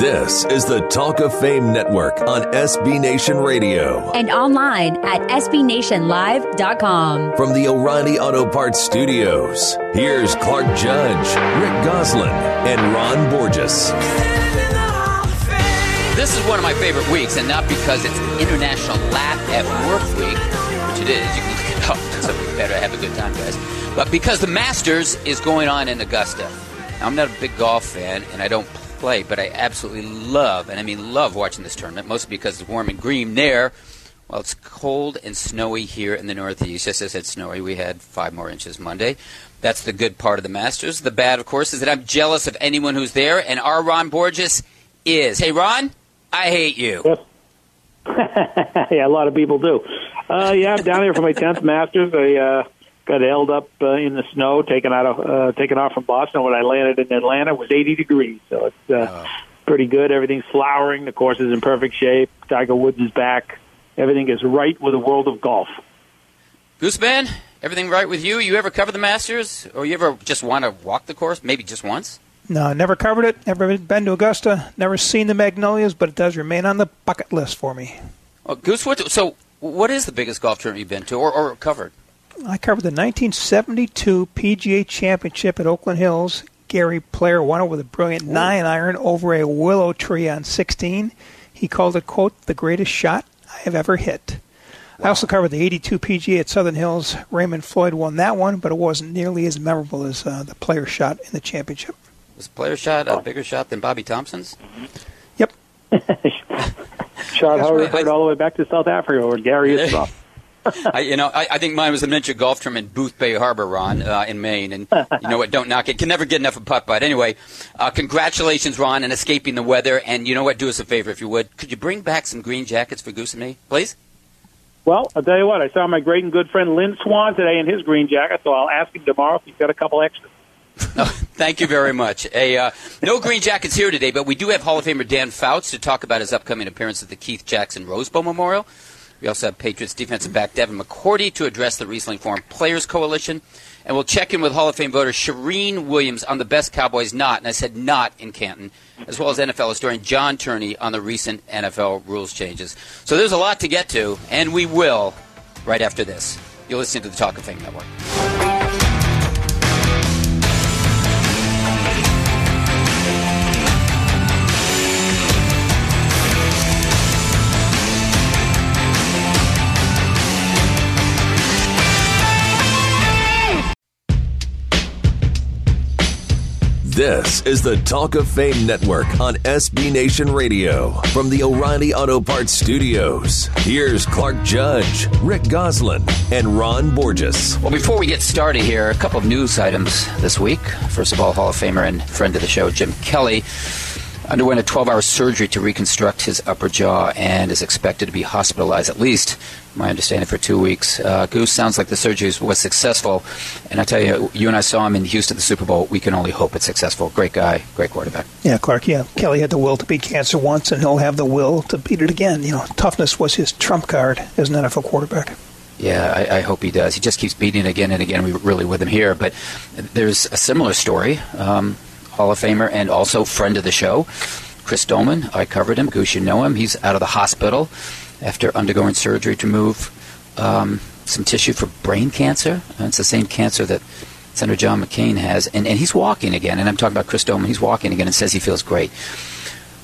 This is the Talk of Fame Network on SB Nation Radio. And online at SBNationLive.com. From the O'Reilly Auto Parts Studios, here's Clark Judge, Rick Gosselin, and Ron Borges. This is one of my favorite weeks, and not because it's International Laugh at Work Week, which it is. You can look it up. It's better. Have a good time, guys. But because the Masters is going on in Augusta. Now, I'm not a big golf fan, and I don't play, but I absolutely love, and I mean love watching this tournament, mostly because it's warm and green there. Well, it's cold and snowy here in the Northeast. Just as it's snowy, we had five more inches Monday. That's the good part of the Masters. The bad, of course, is that I'm jealous of anyone who's there, and our Ron Borges is. Hey, Ron, I hate you. Yeah, a lot of people do. Uh, yeah, I'm down here for my 10th Masters. I uh, got held up uh, in the snow, taken out of uh, taken off from Boston. When I landed in Atlanta, it was 80 degrees, so it's uh, oh. pretty good. Everything's flowering. The course is in perfect shape. Tiger Woods is back. Everything is right with the world of golf. Gooseman, everything right with you? You ever cover the Masters, or you ever just want to walk the course, maybe just once? No, never covered it. Never been to Augusta. Never seen the Magnolias, but it does remain on the bucket list for me. Well, Goose, what, so what is the biggest golf tournament you've been to or, or covered? I covered the 1972 PGA Championship at Oakland Hills. Gary Player won it with a brilliant Ooh. nine iron over a willow tree on 16. He called it, quote, the greatest shot I have ever hit. Wow. I also covered the 82 PGA at Southern Hills. Raymond Floyd won that one, but it wasn't nearly as memorable as uh, the player shot in the championship. Was player shot a bigger shot than Bobby Thomson's? Yep. shot heard all the way back to South Africa where Gary is from. I, you know, I, I, think mine was the miniature golf tournament in Boothbay Harbor, Ron, uh, in Maine. And you know what? Don't knock it. Can never get enough of putt putt. Anyway, uh, congratulations, Ron, on escaping the weather. And you know what? Do us a favor, if you would. Could you bring back some green jackets for Goose and me, please? Well, I'll tell you what. I saw my great and good friend Lynn Swann today in his green jacket, so I'll ask him tomorrow if he's got a couple extras. no, thank you very much. A, uh, no green jackets here today, but we do have Hall of Famer Dan Fouts to talk about his upcoming appearance at the Keith Jackson Rose Bowl Memorial. We also have Patriots defensive back Devin McCourty to address the recently formed Players Coalition. And we'll check in with Hall of Fame voter Charean Williams on the best Cowboys not, and I said not in Canton, as well as NFL historian John Turney on the recent NFL rules changes. So there's a lot to get to, and we will right after this. You're listening to the Talk of Fame Network. This is the Talk of Fame Network on SB Nation Radio from the O'Reilly Auto Parts Studios. Here's Clark Judge, Rick Gosselin, and Ron Borges. Well, before we get started here, a couple of news items this week. First of all, Hall of Famer and friend of the show, Jim Kelly underwent a 12 hour surgery to reconstruct his upper jaw and is expected to be hospitalized at least, my understanding, for two weeks. Uh, Goose sounds like the surgery was successful. And I tell you, you and I saw him in Houston at the Super Bowl. We can only hope it's successful. Great guy, great quarterback. Yeah, Clark, yeah. Kelly had the will to beat cancer once, and he'll have the will to beat it again. You know, toughness was his trump card as an NFL quarterback. Yeah, I, I, hope he does. He just keeps beating it again and again. We're really with him here. But there's a similar story. Um, Hall of Famer and also friend of the show. Chris Doleman, I covered him. Goose, you know him. He's out of the hospital after undergoing surgery to remove um, some tissue for brain cancer. And it's the same cancer that Senator John McCain has. And, and he's walking again. And I'm talking about Chris Doleman. He's walking again and says he feels great.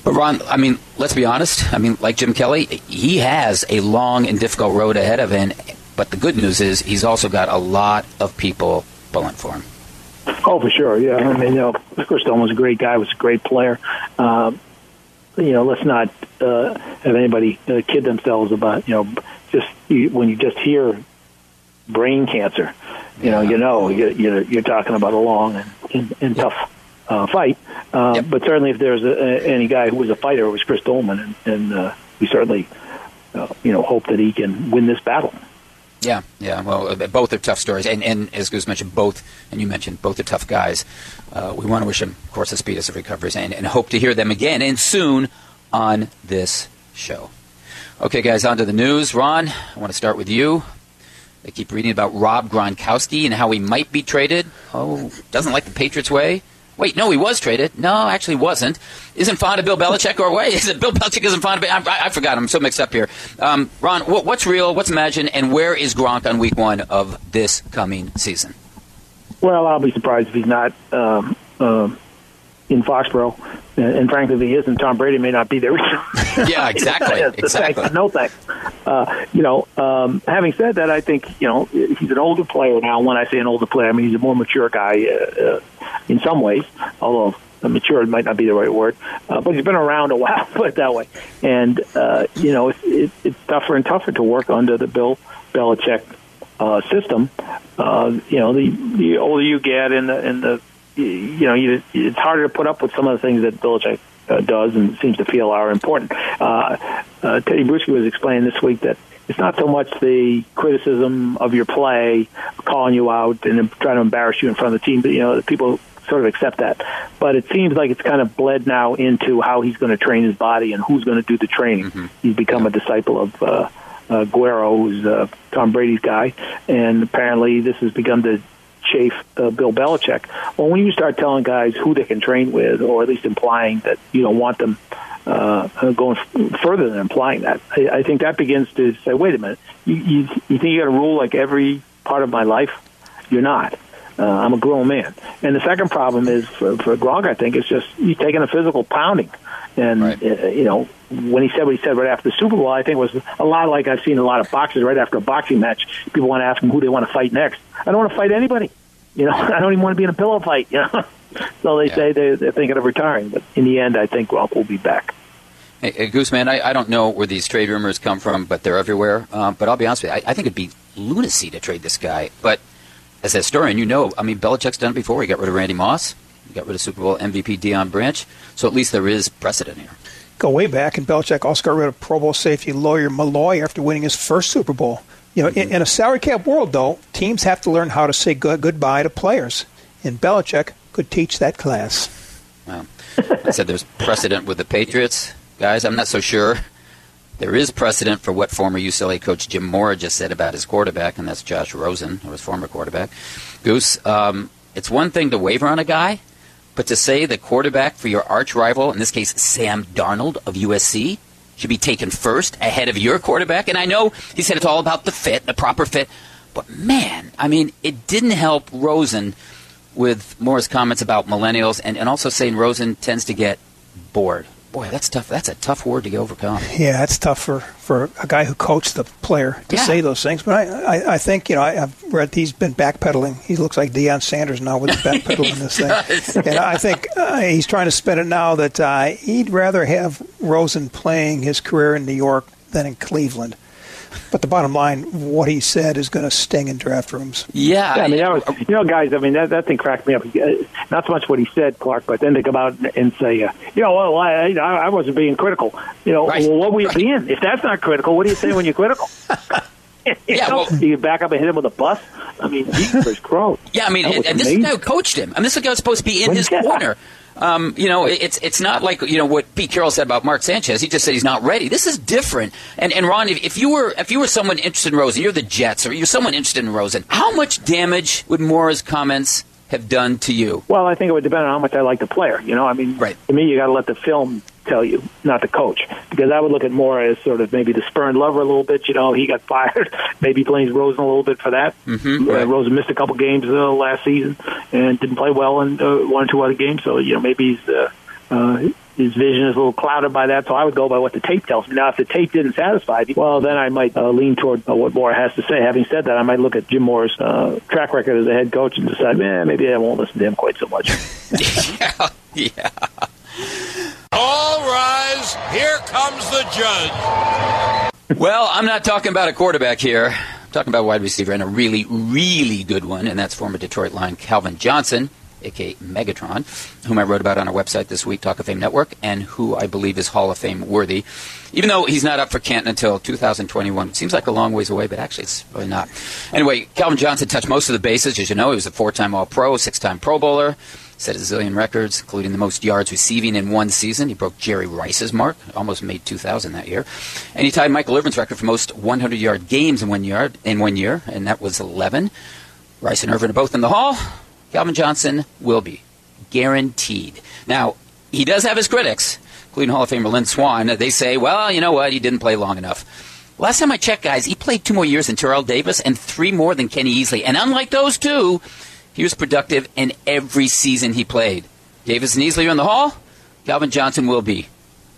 But Ron, I mean, let's be honest. I mean, like Jim Kelly, he has a long and difficult road ahead of him. But the good news is he's also got a lot of people pulling for him. Oh, for sure. Yeah, I mean, you know, Chris Stone was a great guy. Was a great player. Um, you know, let's not uh, have anybody uh, kid themselves about you know just you, when you just hear brain cancer, you yeah. know, you know, you, you're, you're talking about a long and, and, and tough uh, fight. Uh, yep. But certainly, if there's a, a, any guy who was a fighter, it was Chris Doleman, and, and uh, we certainly, uh, you know, hope that he can win this battle. Yeah, yeah. Well, uh, both are tough stories, and, and as Goose mentioned, both, and you mentioned both are tough guys. Uh, we want to wish them, of course, the speediest of recoveries, and, and hope to hear them again and soon on this show. Okay, guys, on to the news. Ron, I want to start with you. They keep reading about Rob Gronkowski and how he might be traded. Oh, doesn't like the Patriots way. Wait, no, he was traded. No, actually wasn't. Isn't fond of Bill Belichick or wait, is it Bill Belichick isn't fond of I, I, I forgot. I'm so mixed up here. Um, Ron, what, what's real? What's imagined? And where is Gronk on week one of this coming season? Well, I'll be surprised if he's not um, um, in Foxborough. And, and frankly, if he isn't, Tom Brady may not be there. yeah, exactly. exactly. no thanks. Uh, you know, um, having said that, I think you know he's an older player now. When I say an older player, I mean he's a more mature guy uh, uh, in some ways, although mature might not be the right word, uh, but he's been around a while, put it that way. And uh, you know, it's, it, it's tougher and tougher to work under the Bill Belichick uh, system. Uh, you know, the the older you get, and the and the you know, you, it's harder to put up with some of the things that Belichick uh, does and seems to feel are important. Uh, uh, Tedy Bruschi was explaining this week that it's not so much the criticism of your play, calling you out and trying to embarrass you in front of the team, but you know, the people sort of accept that. But it seems like it's kind of bled now into how he's going to train his body and who's going to do the training. Mm-hmm. He's become a disciple of uh, uh, Guerrero, who's uh, Tom Brady's guy, and apparently this has begun to chafe uh, Bill Belichick. Well, when you start telling guys who they can train with, or at least implying that you don't want them uh, going f- further than implying that, I, I think that begins to say, wait a minute, you, you, you think you got to rule like every part of my life? You're not. Uh, I'm a grown man. And the second problem is for, for Gronk, I think, is just you taking a physical pounding. And, right. uh, you know, when he said what he said right after the Super Bowl, I think it was a lot like I've seen a lot of boxers right after a boxing match. People want to ask him who they want to fight next. I don't want to fight anybody. You know, I don't even want to be in a pillow fight. You know, so they yeah. say they, they're thinking of retiring, but in the end, I think Gronk will be back. Hey, hey Gooseman, I, I don't know where these trade rumors come from, but they're everywhere. Um, but I'll be honest with you, I, I think it'd be lunacy to trade this guy. But as a historian, you know, I mean, Belichick's done it before. He got rid of Randy Moss. He got rid of Super Bowl MVP Deion Branch. So at least there is precedent here. Go way back, and Belichick also got rid of Pro Bowl safety Lawyer Milloy after winning his first Super Bowl. You know, mm-hmm. in, in, a salary cap world, though, teams have to learn how to say good, goodbye to players. And Belichick could teach that class. Well, I said there's precedent with the Patriots. Guys, I'm not so sure. There is precedent for what former UCLA coach Jim Mora just said about his quarterback, and that's Josh Rosen, or his former quarterback. Goose, um, it's one thing to waver on a guy, but to say the quarterback for your arch rival, in this case Sam Darnold of USC, should be taken first ahead of your quarterback. And I know he said it's all about the fit, the proper fit. But man, I mean, it didn't help Rosen with Mora's comments about millennials and, and also saying Rosen tends to get bored. Boy, that's tough. That's a tough word to overcome. Yeah, that's tough for, for a guy who coached the player to yeah. say those things. But I, I, I think, you know, I, have read he's been backpedaling. He looks like Deion Sanders now with the backpedaling this thing. And I think uh, he's trying to spin it now that uh, he'd rather have Rosen playing his career in New York than in Cleveland. But the bottom line, what he said is going to sting in draft rooms. Yeah, yeah I mean, that was, you know, guys. I mean, that that thing cracked me up. Not so much what he said, Clark, but then to come out and say, uh, you know, well, I, I wasn't being critical. You know, right. well, what were you right. being? If that's not critical, what do you say when you're critical? you yeah, know, well, you back up and hit him with a bus. I mean, Jesus Christ. Yeah, I mean, and, and this guy coached him. I mean, this guy was supposed to be in his corner. Um, you know, it's it's not like you know what Pete Carroll said about Mark Sanchez. He just said he's not ready. This is different. And and Ron, if, if you were if you were someone interested in Rosen, you're the Jets, or you're someone interested in Rosen, how much damage would Mora's comments have done to you? Well, I think it would depend on how much I like the player. You know, I mean, right. to me, you got to let the film tell you, not the coach, because I would look at Mora as sort of maybe the spurned lover a little bit. You know, he got fired. maybe blames Rosen a little bit for that. Mm-hmm, uh, right. uh, Rosen missed a couple games uh, last season and didn't play well in uh, one or two other games. So you know, maybe he's. Uh, uh, his vision is a little clouded by that, so I would go by what the tape tells me. Now, if the tape didn't satisfy me, well, then I might uh, lean toward uh, what Mora has to say. Having said that, I might look at Jim Mora's uh, track record as a head coach and decide, man, maybe I won't listen to him quite so much. yeah, yeah. All rise. Here comes the judge. Well, I'm not talking about a quarterback here. I'm talking about a wide receiver and a really, really good one, and that's former Detroit line Calvin Johnson aka Megatron, whom I wrote about on our website this week, Talk of Fame Network, and who I believe is Hall of Fame worthy. Even though he's not up for Canton until 2021. It seems like a long ways away, but actually it's really not. Anyway, Calvin Johnson touched most of the bases. As you know, he was a four time All Pro, six time Pro Bowler, set a zillion records, including the most yards receiving in one season. He broke Jerry Rice's mark, almost made 2,000 that year. And he tied Michael Irvin's record for most 100 yard games in one, yard, in one year, and that was 11. Rice and Irvin are both in the Hall. Calvin Johnson will be Guaranteed. Now, he does have his critics, including Hall of Famer Lynn Swann. They say, well, you know what, he didn't play long enough. Last time I checked, guys, he played two more years than Terrell Davis and three more than Kenny Easley. And unlike those two, he was productive in every season he played. Davis and Easley are in the hall. Calvin Johnson will be.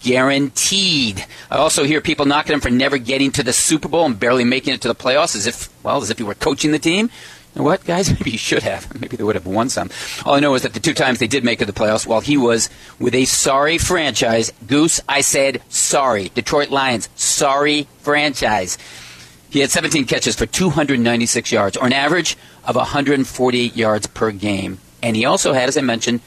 Guaranteed. I also hear people knocking him for never getting to the Super Bowl and barely making it to the playoffs as if, well, as if he were coaching the team. You know what, guys? Maybe he should have. Maybe they would have won some. All I know is that the two times they did make it to the playoffs, while he was with a sorry franchise, Goose, I said sorry. Detroit Lions, sorry franchise. He had 17 catches for 296 yards, or an average of 148 yards per game. And he also had, as I mentioned,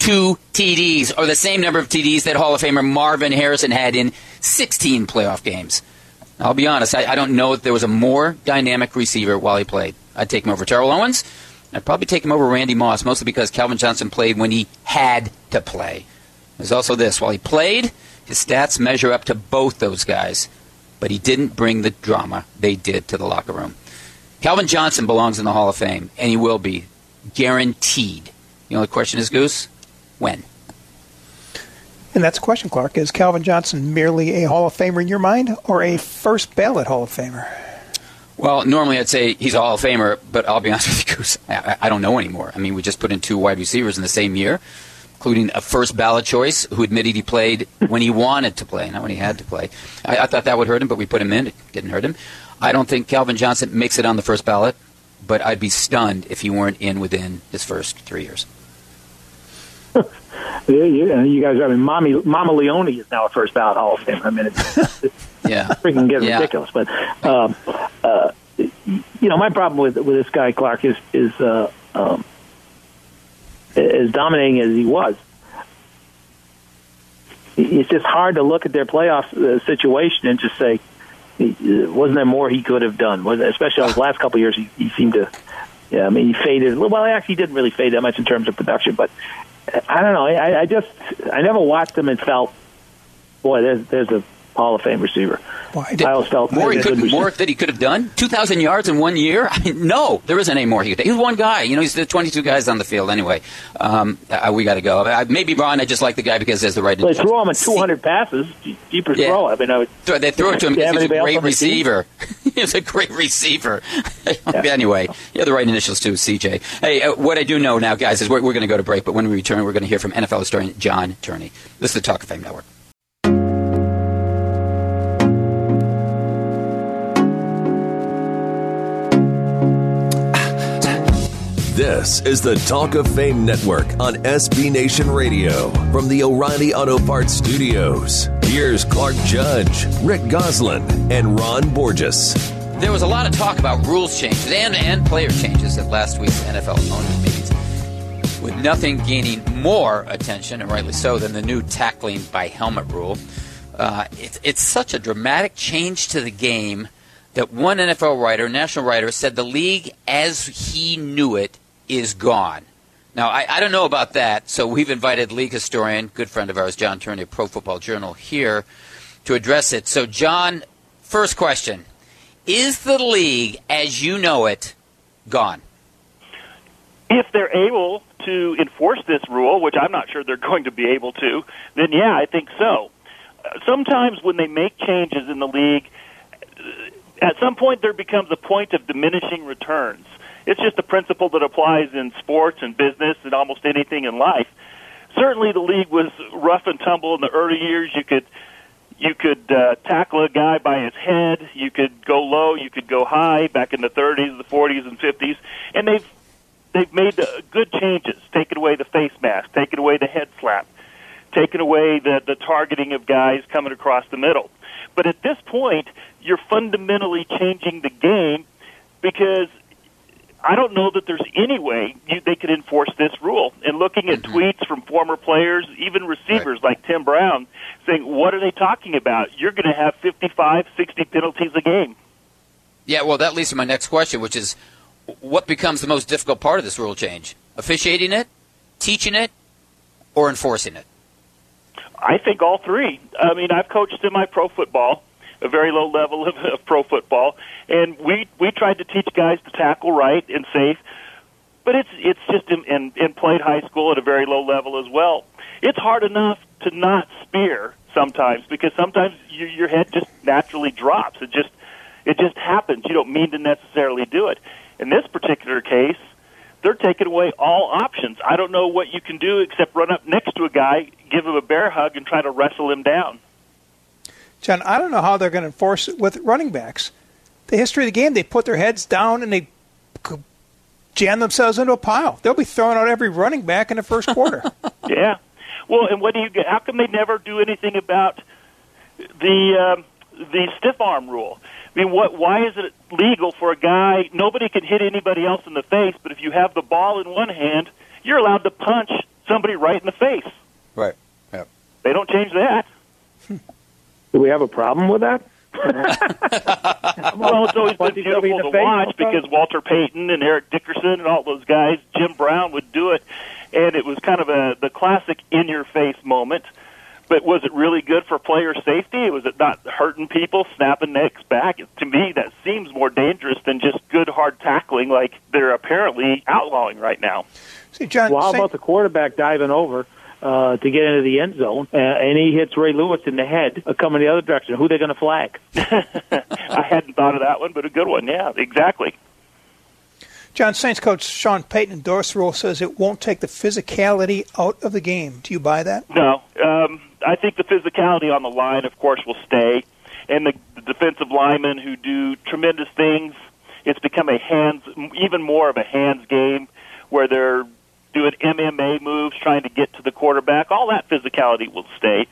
two TDs, or the same number of TDs that Hall of Famer Marvin Harrison had in 16 playoff games. I'll be honest, I, I don't know if there was a more dynamic receiver while he played. I'd take him over Terrell Owens. I'd probably take him over Randy Moss, mostly because Calvin Johnson played when he had to play. There's also this while he played, his stats measure up to both those guys, but he didn't bring the drama they did to the locker room. Calvin Johnson belongs in the Hall of Fame, and he will be guaranteed. The only question is, Goose, when? And that's a question, Clark. Is Calvin Johnson merely a Hall of Famer in your mind or a first ballot Hall of Famer? Well, normally I'd say he's a Hall of Famer, but I'll be honest with you, Goose, I, I don't know anymore. I mean, we just put in two wide receivers in the same year, including a first ballot choice who admitted he played when he wanted to play, not when he had to play. I, I thought that would hurt him, but we put him in. It didn't hurt him. I don't think Calvin Johnson makes it on the first ballot, but I'd be stunned if he weren't in within his first three years. Yeah, you, you guys, I mean, Mommy, Mama Leone is now a first ballot Hall of Fame. I mean, it's, it's yeah. freaking getting Yeah. ridiculous. But um, uh, you know, my problem with with this guy Clark is is uh, um, as dominating as he was. It's just hard to look at their playoff uh, situation and just say, wasn't there more he could have done? Especially on his last couple of years, he, seemed to. Yeah, I mean, he faded. Well, actually, didn't really fade that much in terms of production, but I don't know. I, I just I never watched him and felt, boy, there's there's a Hall of Fame receiver. Why? I always felt more he could more that he could have done. Two thousand yards in one year. I mean, no, there isn't any more he could. He's one guy. You know, he's the twenty-two guys on the field anyway. Um, uh, we got to go. I, maybe Ron. I just like the guy because there's the right. They threw him at 200 passes. Jeepers Yeah. throw. I mean, I would, Th- They threw it to him Do you because have he was a great on the team? receiver. he was a great receiver. Anyway, you have the right initials too, CJ. Hey, uh, what I do know now, guys, is we're, we're going to go to break, but when we return, we're going to hear from NFL historian John Turney. This is the Talk of Fame Network. This is the Talk of Fame Network on SB Nation Radio from the O'Reilly Auto Parts Studios. Here's Clark Judge, Rick Gosselin, and Ron Borges. There was a lot of talk about rules changes and, and player changes at last week's NFL owners meetings, with nothing gaining more attention, and rightly so, than the new tackling by helmet rule. Uh, it, it's such a dramatic change to the game that one NFL writer, national writer, said the league as he knew it is gone. Now, I, I don't know about that, so we've invited league historian, good friend of ours, John Turney of Pro Football Journal, here to address it. So, John, first question Is the league as you know it gone? if they're able to enforce this rule, which I'm not sure they're going to be able to, then yeah, I think so. Sometimes when they make changes in the league, at some point there becomes a point of diminishing returns. It's just a principle that applies in sports and business and almost anything in life. Certainly, the league was rough and tumble in the early years. You could you could uh, tackle a guy by his head. You could go low. You could go high. Back in the 30s, the 40s, and 50s, and they've they've made good changes, taken away the face mask, taken away the head slap, taken away the, the targeting of guys coming across the middle. But at this point, you're fundamentally changing the game because I don't know that there's any way you, they could enforce this rule. And looking at mm-hmm. tweets from former players, even receivers like Tim Brown, saying, what are they talking about? You're going to have 55, 60 penalties a game. Yeah, well, that leads to my next question, which is what becomes the most difficult part of this rule change? Officiating it, teaching it, or enforcing it? I think all three. I mean, I've coached semi-pro football, a very low level of, of pro football, and we we tried to teach guys to tackle right and safe. but it's it's just in, in, in played high school at a very low level as well. It's hard enough to not spear sometimes because sometimes you, your head just naturally drops. It just it just happens. You don't mean to necessarily do it. In this particular case, they're taking away all options. I don't know what you can do except run up next to a guy, give him a bear hug, and try to wrestle him down. John, I don't know how they're going to enforce it with running backs. The history of the game, they put their heads down and they jam themselves into a pile. They'll be throwing out every running back in the first quarter. yeah. Well, and what do you get? How come they never do anything about the um, the stiff arm rule? I mean, what? Why is it legal for a guy? Nobody can hit anybody else in the face, but if you have the ball in one hand, you're allowed to punch somebody right in the face. Right. Yeah. They don't change that. Do we have a problem with that? well, it's always been beautiful to watch because Walter Payton and Eric Dickerson and all those guys, Jim Brown would do it, and it was kind of a the classic in your face moment. But was it really good for player safety? Was it not hurting people, snapping necks back? To me, that seems more dangerous than just good hard tackling, like they're apparently outlawing right now. See, John. Well, how about the quarterback diving over? Uh, to get into the end zone, uh, and he hits Ray Lewis in the head, uh, coming the other direction. Who are they going to flag? I hadn't thought of that one, but a good one. Yeah, exactly. John Saints coach Sean Payton endorsed the rule says it won't take the physicality out of the game. Do you buy that? No. Um, I think the physicality on the line, of course, will stay, and the, the defensive linemen who do tremendous things. It's become a hands, even more of a hands game, where they're doing MMA moves, trying to get to the quarterback. All that physicality will stay.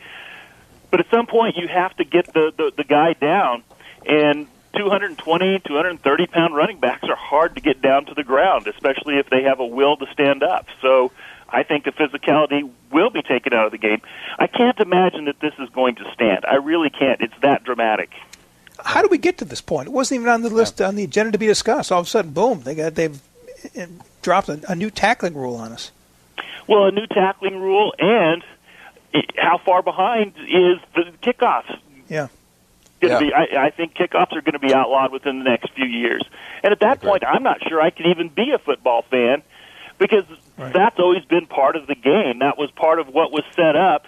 But at some point, you have to get the, the, the guy down. And 220, 230 pound running backs are hard to get down to the ground, especially if they have a will to stand up. So I think the physicality will be taken out of the game. I can't imagine that this is going to stand. I really can't. It's that dramatic. How do we get to this point? It wasn't even on the list on the agenda to be discussed. All of a sudden, boom! They got they've dropped a, a new tackling rule on us. Well, a new tackling rule, and how far behind is the kickoffs? Yeah. Going to be, I, I think kickoffs are going to be outlawed within the next few years. And at that point, I'm not sure I can even be a football fan because right. that's always been part of the game. That was part of what was set up,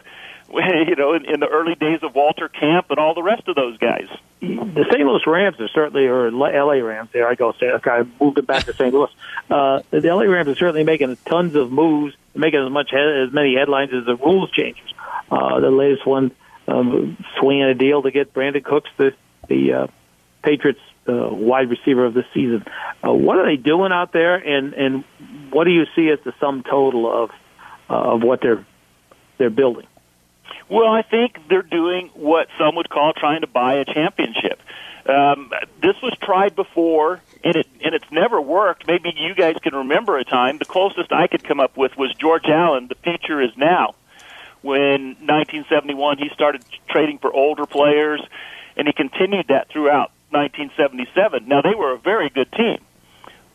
you know, in, in the early days of Walter Camp and all the rest of those guys the St. Louis Rams are certainly, or L.A. Rams. There I go. Okay, I moved it back to St. Louis. Uh, the L.A. Rams are certainly making tons of moves, making as much as many headlines as the rules changes. Uh, the latest one, um, swinging a deal to get Brandin Cooks, the the uh, Patriots uh, wide receiver of the season. Uh, what are they doing out there, and and what do you see as the sum total of uh, of what they're they're building? Well, I think they're doing what some would call trying to buy a championship. Um, this was tried before, and it and it's never worked. Maybe you guys can remember a time. The closest I could come up with was George Allen. The future is now. When 1971, he started trading for older players, and he continued that throughout 1977. Now they were a very good team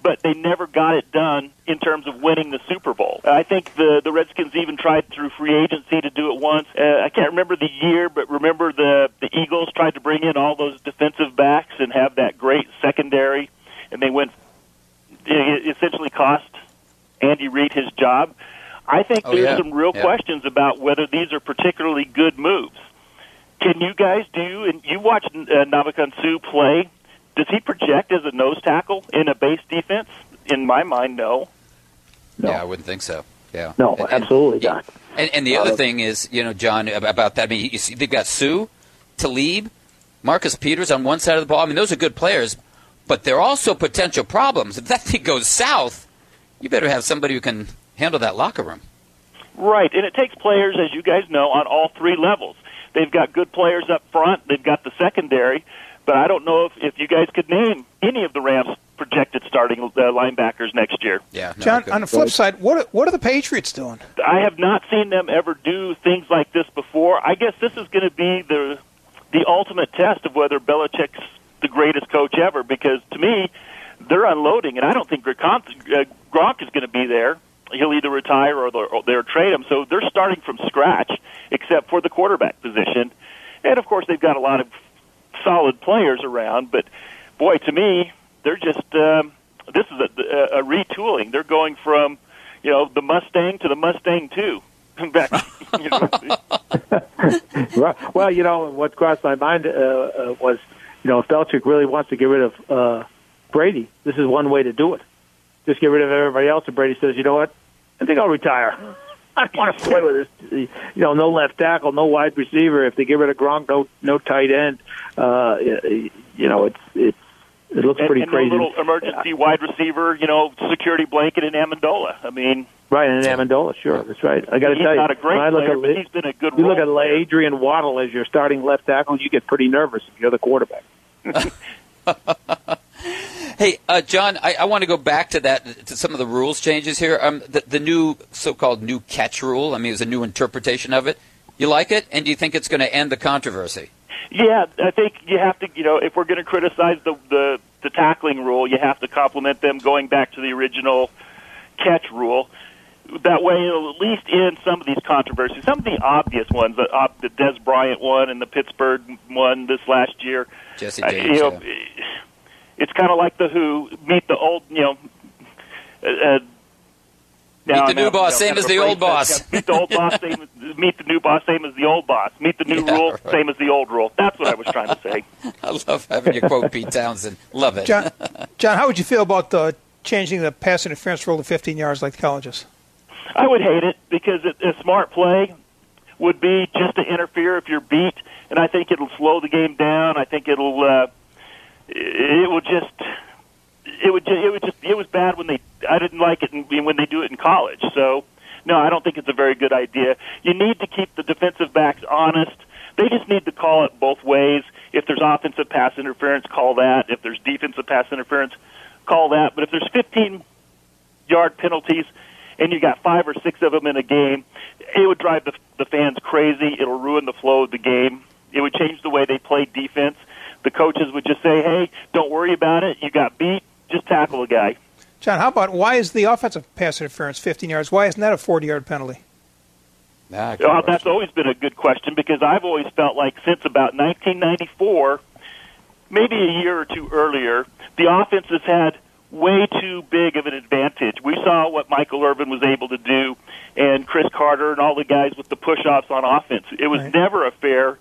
but they never got it done in terms of winning the Super Bowl. I think the the Redskins even tried through free agency to do it once. Uh, I can't remember the year, but remember the the Eagles tried to bring in all those defensive backs and have that great secondary, and they went it essentially cost Andy Reid his job. I think oh, there's yeah. some real yeah. questions about whether these are particularly good moves. Can you guys do? And you watched uh, Ndamukong play does he project as a nose tackle in a base defense? In my mind, no. no. Yeah, I wouldn't think so. Yeah. No, and, absolutely and, not. And, and the other uh, thing is, you know, John, about that. I mean, you see, they've got Suh, Talib, Marcus Peters on one side of the ball. I mean, those are good players, but they're also potential problems. If that thing goes south, you better have somebody who can handle that locker room. Right, and it takes players, as you guys know, on all three levels. They've got good players up front. They've got the secondary, but I don't know if, if you guys could name any of the Rams' projected starting uh, linebackers next year. Yeah, no, John. On the flip side, what what are the Patriots doing? I have not seen them ever do things like this before. I guess this is going to be the the ultimate test of whether Belichick's the greatest coach ever. Because to me, they're unloading, and I don't think Gronk, uh, Gronk is going to be there. He'll either retire or they'll, or they'll trade him. So they're starting from scratch, except for the quarterback position. And of course, they've got a lot of solid players around, but boy, to me, they're just um, This is a, a, retooling. They're going from, you know, the Mustang to the Mustang Two. Back, Well, you know what crossed my mind uh, uh, was, you know, if Belichick really wants to get rid of uh, Brady, this is one way to do it. Just get rid of everybody else, and Brady says, you know what, I think I'll retire. I don't want to play with this. You know, no left tackle, no wide receiver. If they get rid of Gronk, no no tight end. Uh, you know, it's it's it looks and, pretty and crazy. no little emergency wide receiver, you know, security blanket in Amendola. I mean, Right, in Amendola, sure, that's right. I got to tell you, not a great I look player, at but he's been a good you look at player. Adrian Waddle as your starting left tackle, you get pretty nervous if you're the quarterback. Hey, uh, John, I, I want to go back to that to some of the rules changes here. Um, the, the new so-called new catch rule. I mean, it's a new interpretation of it. You like it, and do you think it's going to end the controversy? Yeah, I think you have to, you know, if we're going to criticize the, the the tackling rule, you have to compliment them going back to the original catch rule. That way, it'll at least end some of these controversies. Some of the obvious ones, the, uh, the Dez Bryant one and the Pittsburgh one this last year. Jesse Uh, James. you know, yeah. It's kind of like the Who meet the old, you know. Uh, now the I'm new out, boss, you same know, kind as the old boss. that- Meet the old boss, same as, meet the new boss, same as the old boss. Meet the new Yeah, rule, right. same as the old rule. That's what I was trying to say. I love having you quote Pete Townshend. Love it. John, John, how would you feel about uh, changing the pass interference rule to 15 yards like the colleges? I would hate it because it, a smart play would be just to interfere if you're beat, and I think it'll slow the game down. I think it'll uh, it will just it would ju- it would just it was bad when they I didn't like it when they do it in college. So no, I don't think it's a very good idea. You need to keep the defensive backs honest. They just need to call it both ways. If there's offensive pass interference, call that. If there's defensive pass interference, call that. But if there's 15 yard penalties and you got five or six of them in a game, it would drive the, the fans crazy. It'll ruin the flow of the game. It would change the way they play defense. The coaches would just say, "Hey, don't worry about it. You got beat. Just tackle a guy." John, how about why is the offensive pass interference 15 yards? Why isn't that a 40 yard penalty? Ah, good Well, that's always been a good question because I've always felt like since about 1994, maybe a year or two earlier, the offense has had way too big of an advantage. We saw what Michael Irvin was able to do, and Cris Carter and all the guys with the push-offs on offense. It was Right. never a fair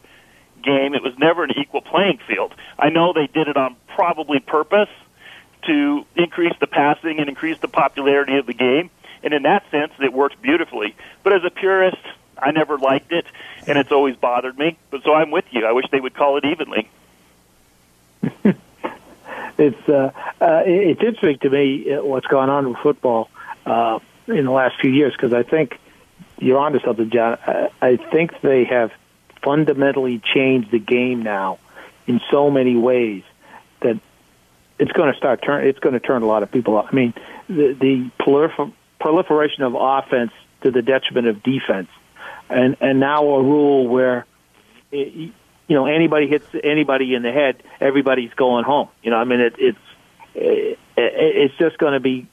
game. It was never an equal playing field. I know they did it on probably purpose to increase the passing and increase the popularity of the game. And in that sense, it worked beautifully. But as a purist, I never liked it, and it's always bothered me. But so I'm with you. I wish they would call it evenly. it's uh, uh, it's interesting to me uh, what's gone on with football uh, in the last few years because I think you're onto something, John. I, I think they have fundamentally changed the game now in so many ways that it's going to start turn. It's going to turn a lot of people off. I mean, the, the prolifer- proliferation of offense to the detriment of defense, and and now a rule where. Eh, it, you know, anybody hits anybody in the head, everybody's going home. You know, I mean, it, it's it, it's just going to be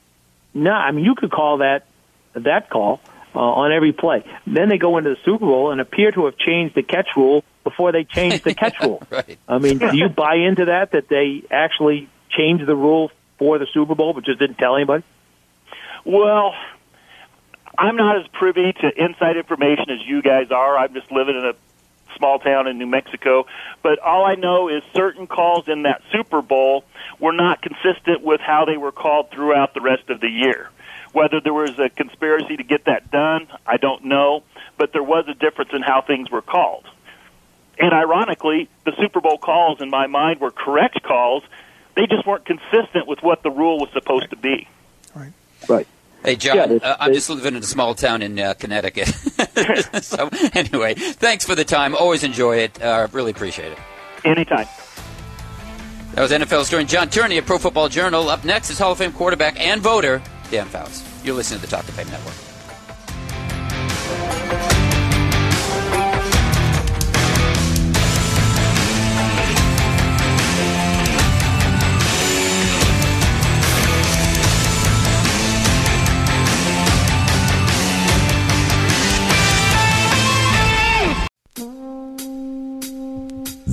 no. I mean, you could call that that call uh, on every play. Then they go into the Super Bowl and appear to have changed the catch rule before they changed the catch rule. Right. I mean, do you buy into that? That they actually changed the rule for the Super Bowl, but just didn't tell anybody? Well, I'm not as privy to inside information as you guys are. I'm just living in a small town in New Mexico. But all I know is certain calls in that Super Bowl were not consistent with how they were called throughout the rest of the year. Whether there was a conspiracy to get that done, I don't know. But there was a difference in how things were called. And ironically, the Super Bowl calls in my mind were correct calls. They just weren't consistent with what the rule was supposed to be. Right. Right. Hey, John, Yeah, it's- uh, I'm it's- just living in a small town in uh, Connecticut. so, anyway, thanks for the time. Always enjoy it. Uh, really appreciate it. Anytime. That was NFL historian John Turney of Pro Football Journal. Up next is Hall of Fame quarterback and voter Dan Fouts. You're listening to the Talk of Fame Network.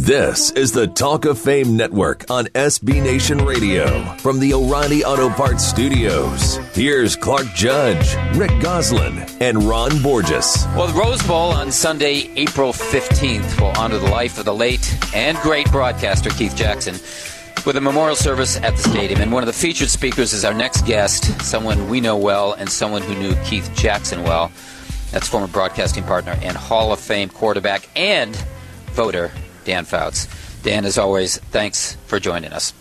This is the Talk of Fame Network on SB Nation Radio from the O'Reilly Auto Parts Studios. Here's Clark Judge, Rick Gosselin, and Ron Borges. Well, the Rose Bowl on Sunday, April 15th, will honor the life of the late and great broadcaster Keith Jackson with a memorial service at the stadium. And one of the featured speakers is our next guest, someone we know well and someone who knew Keith Jackson well. That's former broadcasting partner and Hall of Fame quarterback and voter Dan Fouts. Dan, as always, thanks for joining us.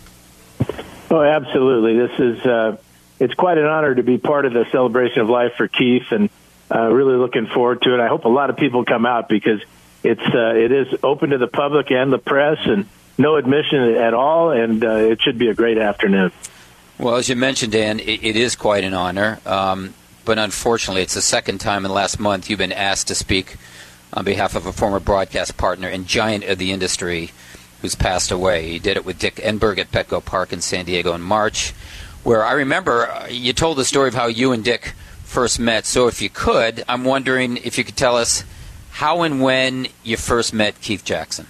Oh, absolutely. This is uh, it's quite an honor to be part of the celebration of life for Keith, and uh, really looking forward to it. I hope a lot of people come out because it's uh, it is open to the public and the press, and no admission at all, and uh, it should be a great afternoon. Well, as you mentioned, Dan, it, it is quite an honor. Um, but unfortunately, it's the second time in the last month you've been asked to speak on behalf of a former broadcast partner and giant of the industry who's passed away. He did it with Dick Enberg at Petco Park in San Diego in March, where I remember uh, you told the story of how you and Dick first met. So if you could, I'm wondering if you could tell us how and when you first met Keith Jackson.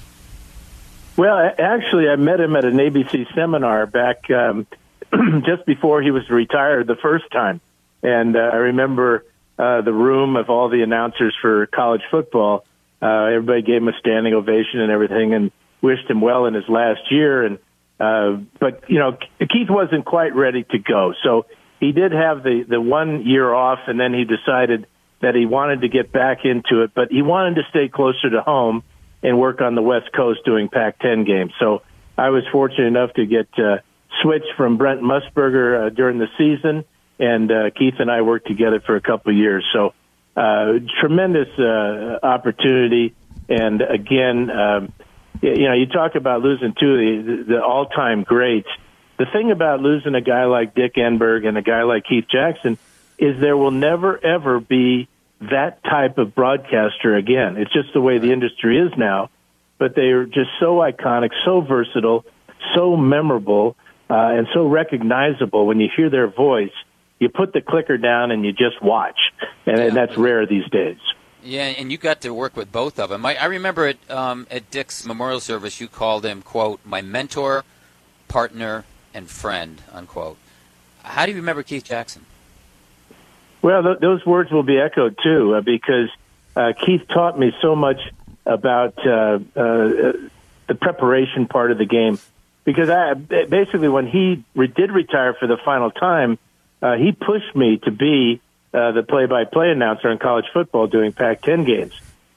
Well, actually, I met him at an ABC seminar back um, just before he was retired the first time. And uh, I remember uh, the room of all the announcers for college football. Uh, everybody gave him a standing ovation and everything, and wished him well in his last year. And uh, but you know, Keith wasn't quite ready to go, so he did have the the one year off, and then he decided that he wanted to get back into it, but he wanted to stay closer to home and work on the West Coast doing Pac-10 games. So I was fortunate enough to get uh, switched from Brent Musburger uh, during the season and uh, Keith and I worked together for a couple of years. So uh, tremendous uh, opportunity, and again, um, you know, you talk about losing two of the, the all-time greats. The thing about losing a guy like Dick Enberg and a guy like Keith Jackson is there will never ever be that type of broadcaster again. It's just the way the industry is now. But they are just so iconic, so versatile, so memorable, uh, and so recognizable when you hear their voice you put the clicker down and you just watch, and, yeah. and that's rare these days. Yeah, and you got to work with both of them. I, I remember it um, at Dick's memorial service. You called him "quote my mentor, partner, and friend." Unquote. How do you remember Keith Jackson? Well, th- those words will be echoed too, uh, because uh, Keith taught me so much about uh, uh the preparation part of the game. Because I basically, when he re- did retire for the final time, uh, he pushed me to be uh, the play-by-play announcer in college football doing Pac-10 games,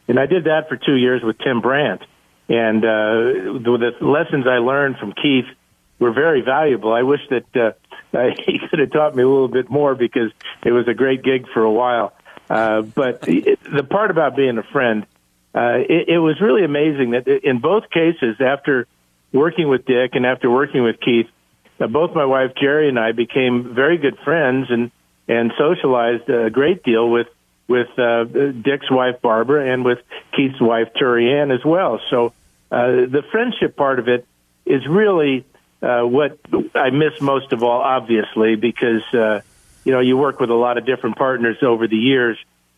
and I did that for two years with Tim Brant. And uh, the, the lessons I learned from Keith were very valuable. I wish that uh, he could have taught me a little bit more because it was a great gig for a while. Uh, but the part about being a friend, uh, it, it was really amazing that in both cases, after working with Dick and after working with Keith, uh, both my wife Jerry and I became very good friends and and socialized a great deal with with uh, Dick's wife Barbara and with Keith's wife Turi Ann as well. So uh, the friendship part of it is really uh, what I miss most of all, obviously, because uh, you know you work with a lot of different partners over the years.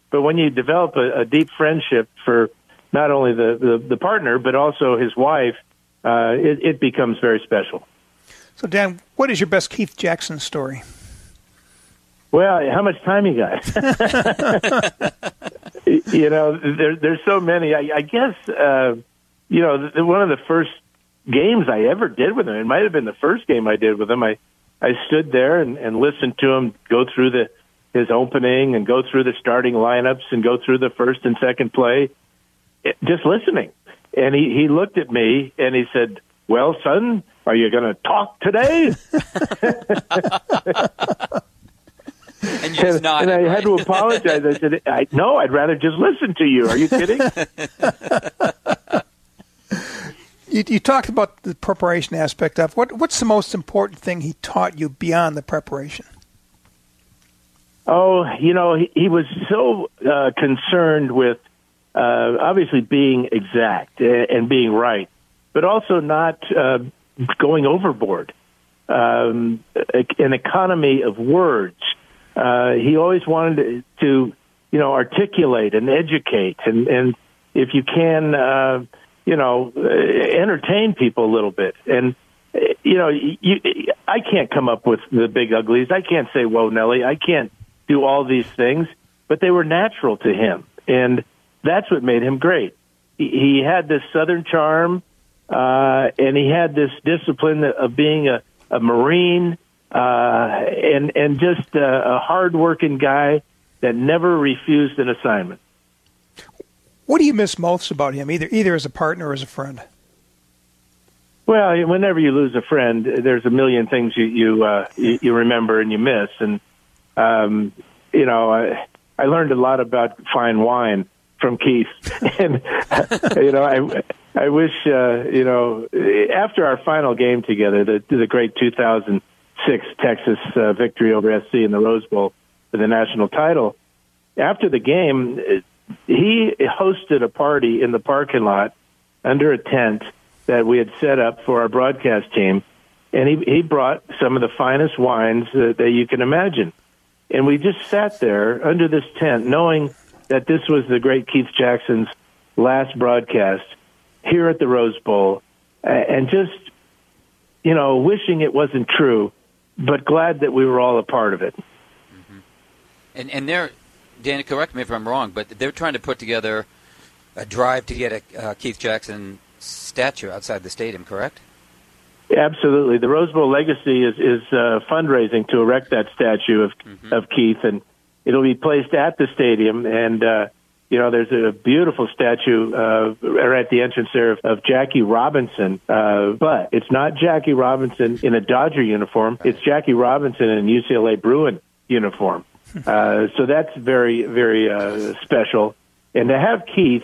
But when you develop a, a deep friendship for not only the, the, the partner but also his wife, uh, it, it becomes very special. So, Dan, what is your best Keith Jackson story? Well, how much time you got? you know, there, there's so many. I, I guess, uh, you know, the, one of the first games I ever did with him, it might have been the first game I did with him. I, I stood there and, and listened to him go through the his opening and go through the starting lineups and go through the first and second play, just listening. And he, he looked at me and he said, "Well, son, are you going to talk today? and you just nodded, and I right? had to apologize. I said, I, "No, I'd rather just listen to you." Are you kidding? you, you talked about the preparation aspect of what. What's the most important thing he taught you beyond the preparation? Oh, you know, he, he was so uh, concerned with uh, obviously being exact and being right, but also not uh, going overboard. Um, an economy of words. Uh, he always wanted to, you know, articulate and educate, and and if you can, uh, you know, uh, entertain people a little bit. And you know, you, I can't come up with the big uglies. I can't say "Whoa, Nelly." I can't do all these things, but they were natural to him, and that's what made him great. He, he had this southern charm, uh, and he had this discipline of being a, a marine, uh, and and just a, a hard-working guy that never refused an assignment. What do you miss most about him, either either as a partner or as a friend? Well, whenever you lose a friend, there's a million things you you uh, you, you remember and you miss, and um, you know, I, I learned a lot about fine wine from Keith, and you know, I I wish uh, you know after our final game together, the the great 2006 Texas uh, victory over SC in the Rose Bowl for the national title. After the game, he hosted a party in the parking lot under a tent that we had set up for our broadcast team, and he he brought some of the finest wines that, that you can imagine, and we just sat there under this tent, knowing that this was the great Keith Jackson's last broadcast here at the Rose Bowl, and just you know wishing it wasn't true, but glad that we were all a part of it. Mm-hmm. And and there, Dan, correct me if I'm wrong, but they're trying to put together a drive to get a uh, Keith Jackson statue outside the stadium, correct? Absolutely. The Rose Bowl legacy is is uh, fundraising to erect that statue of mm-hmm. of Keith, and it'll be placed at the stadium. And uh, you know, there's a beautiful statue uh, right at the entrance there of, of Jackie Robinson, uh, but it's not Jackie Robinson in a Dodger uniform. It's Jackie Robinson in UCLA Bruin uniform. Uh, so that's very, very uh, special. And to have Keith,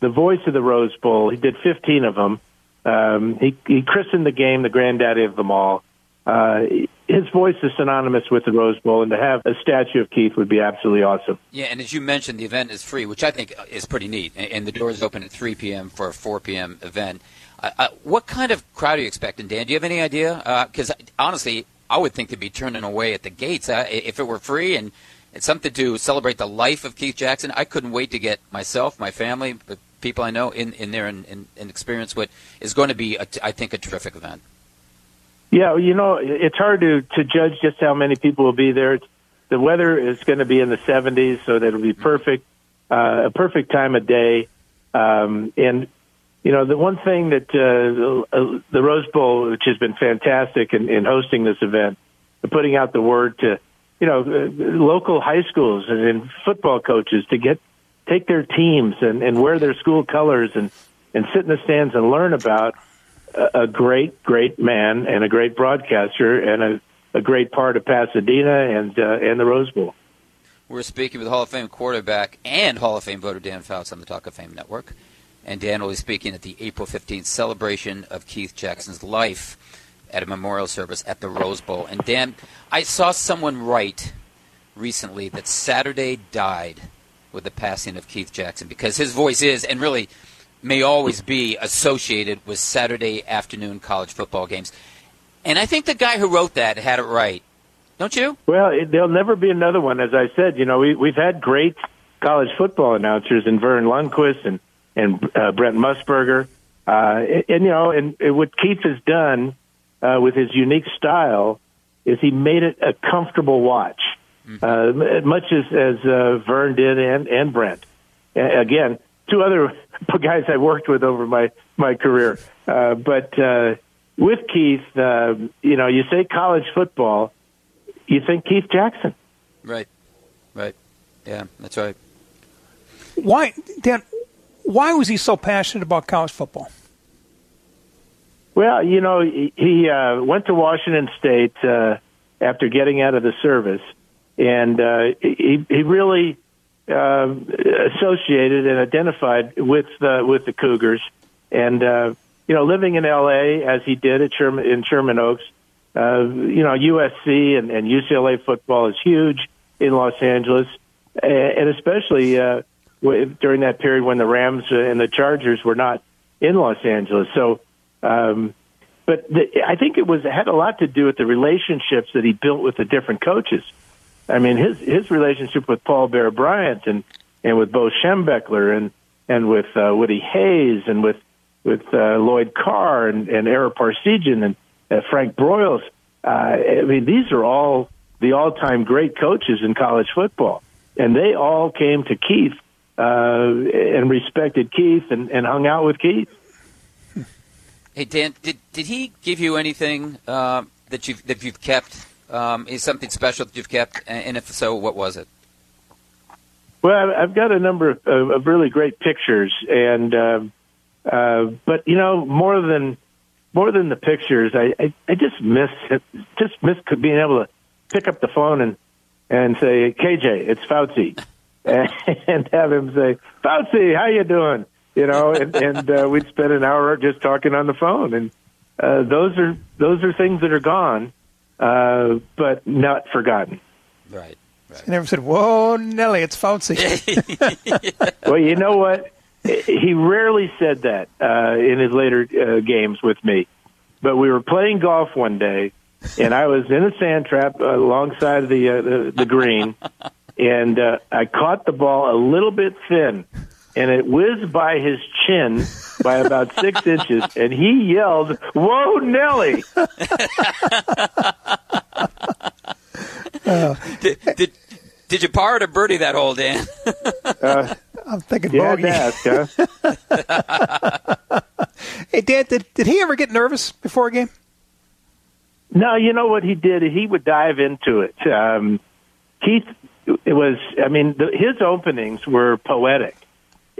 the voice of the Rose Bowl, he did 15 of them. Um, he, he christened the game the granddaddy of them all. Uh, his voice is synonymous with the Rose Bowl, and to have a statue of Keith would be absolutely awesome. Yeah, and as you mentioned, the event is free, which I think is pretty neat. And the doors open at 3 p.m. for a 4 p.m. event. Uh, uh, what kind of crowd are you expecting, Dan? Do you have any idea? Because uh, honestly, I would think they'd be turning away at the gates uh, if it were free and it's something to celebrate the life of Keith Jackson. I couldn't wait to get myself, my family, the people I know in, in there and, and, and experience what is going to be, a, I think, a terrific event. Yeah, you know, it's hard to, to judge just how many people will be there. The weather is going to be in the 70s, so that it'll be perfect, uh, a perfect time of day. Um, and you know, the one thing that uh, the, the Rose Bowl, which has been fantastic in, in hosting this event, putting out the word to, you know, uh, local high schools and, and football coaches to get take their teams and, and wear their school colors and and sit in the stands and learn about a, great, great man and a great broadcaster and a, a great part of Pasadena and uh, and the Rose Bowl. We're speaking with Hall of Fame quarterback and Hall of Fame voter Dan Fouts on the Talk of Fame Network and Dan will be speaking at the April 15th celebration of Keith Jackson's life at a memorial service at the Rose Bowl. And Dan, I saw someone write recently that Saturday died with the passing of Keith Jackson because his voice is and really may always be associated with Saturday afternoon college football games. And I think the guy who wrote that had it right. Don't you? Well, it, there'll never be another one. As I said, you know, we, we've had great college football announcers in Verne Lundquist and and uh, Brent Musburger. Uh, and, and, you know, and, and what Keith has done uh, with his unique style is he made it a comfortable watch, mm-hmm. uh, much as as uh, Verne did and and Brent. Uh, again, two other guys I worked with over my my career, uh, but uh, with Keith, uh, you know, you say college football, you think Keith Jackson, right? Right. Yeah, that's right. Why, Dan? Why was he so passionate about college football? Well, you know, he, he uh, went to Washington State uh, after getting out of the service, and uh, he he really uh, associated and identified with the with the Cougars, and uh, you know, living in L.A. as he did at Sherman in Sherman Oaks, uh, you know, USC and, and UCLA football is huge in Los Angeles, and especially uh, during that period when the Rams and the Chargers were not in Los Angeles. So, um, but the, I think it was it had a lot to do with the relationships that he built with the different coaches. I mean, his his relationship with Paul Bear Bryant and and with Bo Schembechler and and with uh, Woody Hayes and with with uh, Lloyd Carr and, and Ara Parseghian and uh, Frank Broyles. Uh, I mean, these are all the all-time great coaches in college football, and they all came to Keith uh, and respected Keith and, and hung out with Keith. Hey Dan, did did he give you anything uh, that you've that you've kept? Um, is something special that you've kept? And if so, what was it? Well, I've got a number of, of really great pictures, and uh, uh, but you know, more than more than the pictures, I, I, I just miss it. just miss being able to pick up the phone and and say, KJ, it's Fauci, and have him say, Fauci, how you doing? You know, and, and uh, we'd spend an hour just talking on the phone, and uh, those are those are things that are gone, uh, but not forgotten. Right. right. He never said, "Whoa, Nelly, it's Fauci." well, you know what? He rarely said that uh, in his later uh, games with me. But we were playing golf one day, and I was in a sand trap uh, alongside the, uh, the the green, and uh, I caught the ball a little bit thin, and it whizzed by his chin by about six inches, and he yelled, "Whoa, Nelly!" did, did, did you par it or birdie that hole, Dan? uh, I'm thinking you bogey. had to ask, huh? hey, Dan, did, did he ever get nervous before a game? No, you know what he did? He would dive into it. Um, Keith, it was, I mean, the, his openings were poetic,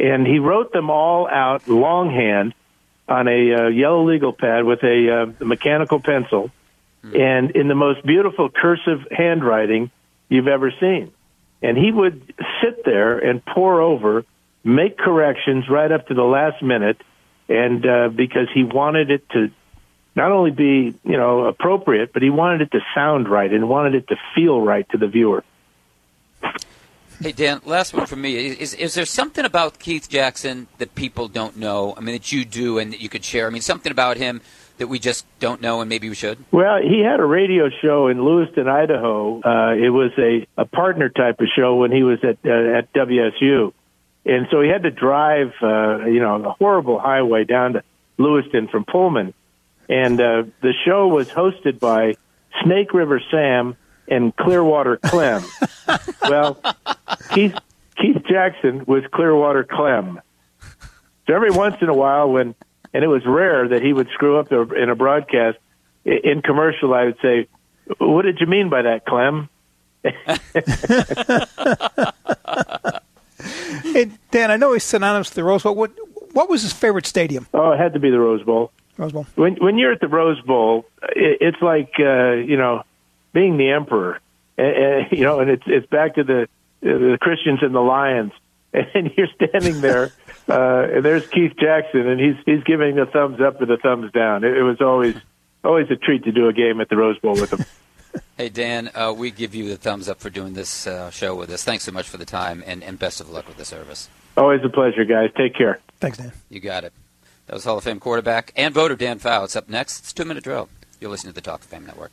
and he wrote them all out longhand on a uh, yellow legal pad with a uh, mechanical pencil, and in the most beautiful cursive handwriting you've ever seen. And he would sit there and pour over, make corrections right up to the last minute, and uh, because he wanted it to not only be you know appropriate, but he wanted it to sound right and wanted it to feel right to the viewer. Hey Dan, last one from me. Is is there something about Keith Jackson that people don't know? I mean, that you do and that you could share. I mean, something about him that we just don't know and maybe we should. Well, he had a radio show in Lewiston, Idaho. Uh, it was a, a partner type of show when he was at uh, at WSU, and so he had to drive, uh, you know, the horrible highway down to Lewiston from Pullman, and uh, the show was hosted by Snake River Sam and Clearwater Clem. well, Keith Keith Jackson was Clearwater Clem. So every once in a while, when and it was rare that he would screw up in a broadcast. In commercial, I would say, "What did you mean by that, Clem?" hey, Dan, I know he's synonymous with the Rose Bowl. What what was his favorite stadium? Oh, it had to be the Rose Bowl. Rose Bowl. When when you're at the Rose Bowl, it, it's like uh, you know being the emperor. Uh, you know, and it's it's back to the the Christians and the Lions, and you're standing there, uh, and there's Keith Jackson, and he's he's giving the thumbs up or the thumbs down. It, it was always always a treat to do a game at the Rose Bowl with him. hey Dan, uh, we give you the thumbs up for doing this uh, show with us. Thanks so much for the time, and, and best of luck with the service. Always a pleasure, guys. Take care. Thanks, Dan. You got it. That was Hall of Fame quarterback and voter Dan Fouts. Up next, it's two minute drill. You're listening to the Talk of Fame Network.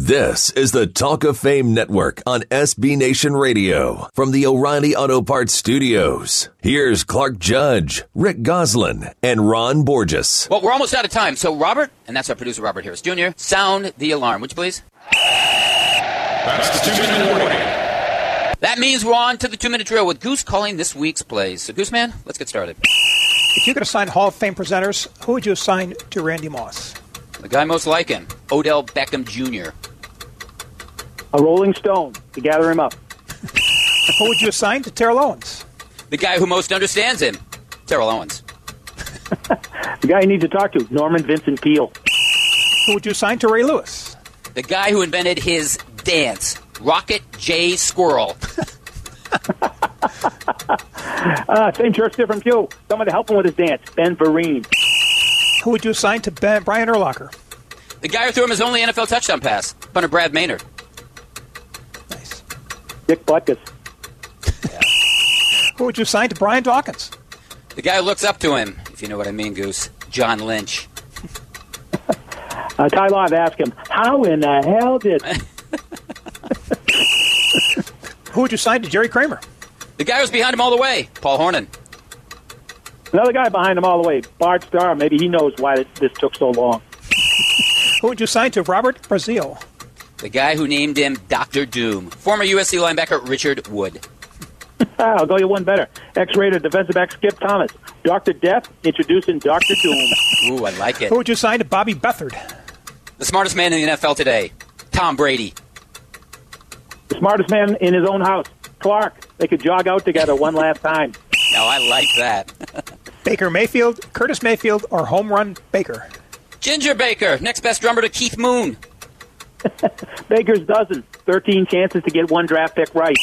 This is the Talk of Fame Network on SB Nation Radio from the O'Reilly Auto Parts Studios. Here's Clark Judge, Rick Gosselin, and Ron Borges. Well, we're almost out of time. So, Robert, and that's our producer, Robert Harris Jr., sound the alarm, would you please? That's the two minute warning. That means we're on to the two minute drill with Goose calling this week's plays. So, Goose Man, let's get started. If you could assign Hall of Fame presenters, who would you assign to Randy Moss? The guy most like him, Odell Beckham Jr. A Rolling Stone to gather him up. Who would you assign to Terrell Owens? The guy who most understands him, Terrell Owens. the guy you need to talk to, Norman Vincent Peale. Who would you assign to Ray Lewis? The guy who invented his dance, Rocket J Squirrel. uh, same church, different pew. Someone to help him with his dance, Ben Vereen. Who would you assign to ben, Brian Urlacher? The guy who threw him his only NFL touchdown pass, punter Brad Maynard. Nice. Dick Butkus. Yeah. Who would you sign to Brian Dawkins? The guy who looks up to him, if you know what I mean, Goose. John Lynch. uh, Ty Law, ask him, how in the hell did... Who would you sign to Jerry Kramer? The guy who's behind him all the way, Paul Hornung. Another guy behind him all the way, Bart Starr. Maybe he knows why this took so long. Who would you sign to? Robert Brazile. The guy who named him Dr. Doom. Former USC linebacker Richard Wood. I'll go you one better. X-rated defensive back Skip Thomas. Dr. Death introducing Dr. Doom. Ooh, I like it. Who would you sign to Bobby Beathard? The smartest man in the NFL today, Tom Brady. The smartest man in his own house, Clark. They could jog out together one last time. Now I like that. Baker Mayfield, Curtis Mayfield, or Home Run Baker? Ginger Baker, next best drummer to Keith Moon. Baker's dozen. 13 chances to get one draft pick right.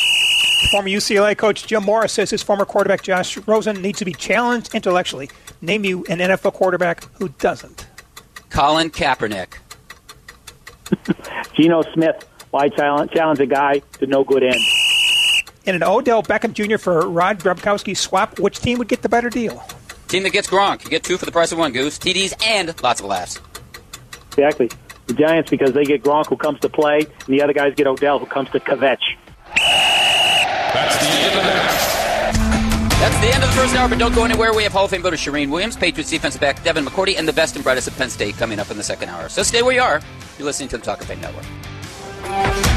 Former UCLA coach Jim Mora says his former quarterback Josh Rosen needs to be challenged intellectually. Name you an NFL quarterback who doesn't. Colin Kaepernick. Geno Smith. Why challenge, challenge a guy to no good end? In an Odell Beckham Jr. for Rob Gronkowski swap, which team would get the better deal? Team that gets Gronk. You get two for the price of one, Goose. TDs and lots of laughs. Exactly. The Giants because they get Gronk who comes to play, and the other guys get Odell who comes to kvetch. That's the end of the half. That's the end of the first hour, but don't go anywhere. We have Hall of Fame voter Charean Williams, Patriots defensive back Devin McCourty, and the best and brightest of Penn State coming up in the second hour. So stay where you are. You're listening to the Talk of Fame Network.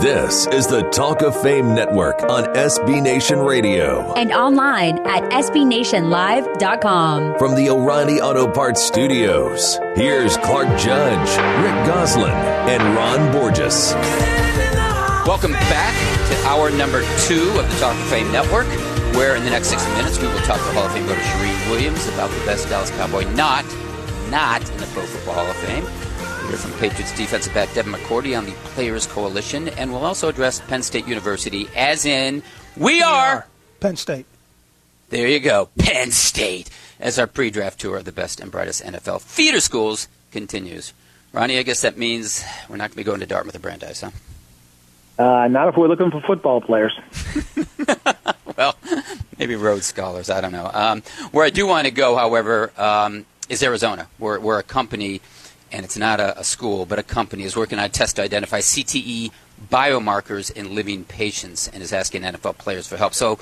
This is the Talk of Fame Network on SB Nation Radio. and online at sbnationlive.com. From the O'Reilly Auto Parts Studios, here's Clark Judge, Rick Gosselin, and Ron Borges. Welcome back to hour number two of the Talk of Fame Network, where in the next 60 minutes we will talk to Hall of Fame voter Charean Williams about the best Dallas Cowboy not, not in the Pro Football Hall of Fame. We'll hear from Patriots defensive back Devin McCourty on the Players Coalition, and we'll also address Penn State University, as in, we are. Penn State. There you go, Penn State, as our pre draft tour of the best and brightest NFL feeder schools continues. Ronnie, I guess that means we're not going to be going to Dartmouth or Brandeis, huh? Uh, not if we're looking for football players. well, maybe Rhodes Scholars. I don't know. Um, where I do want to go, however, um, is Arizona, where, where a company, and it's not a, a school, but a company, is working on a test to identify CTE biomarkers in living patients and is asking NFL players for help. So,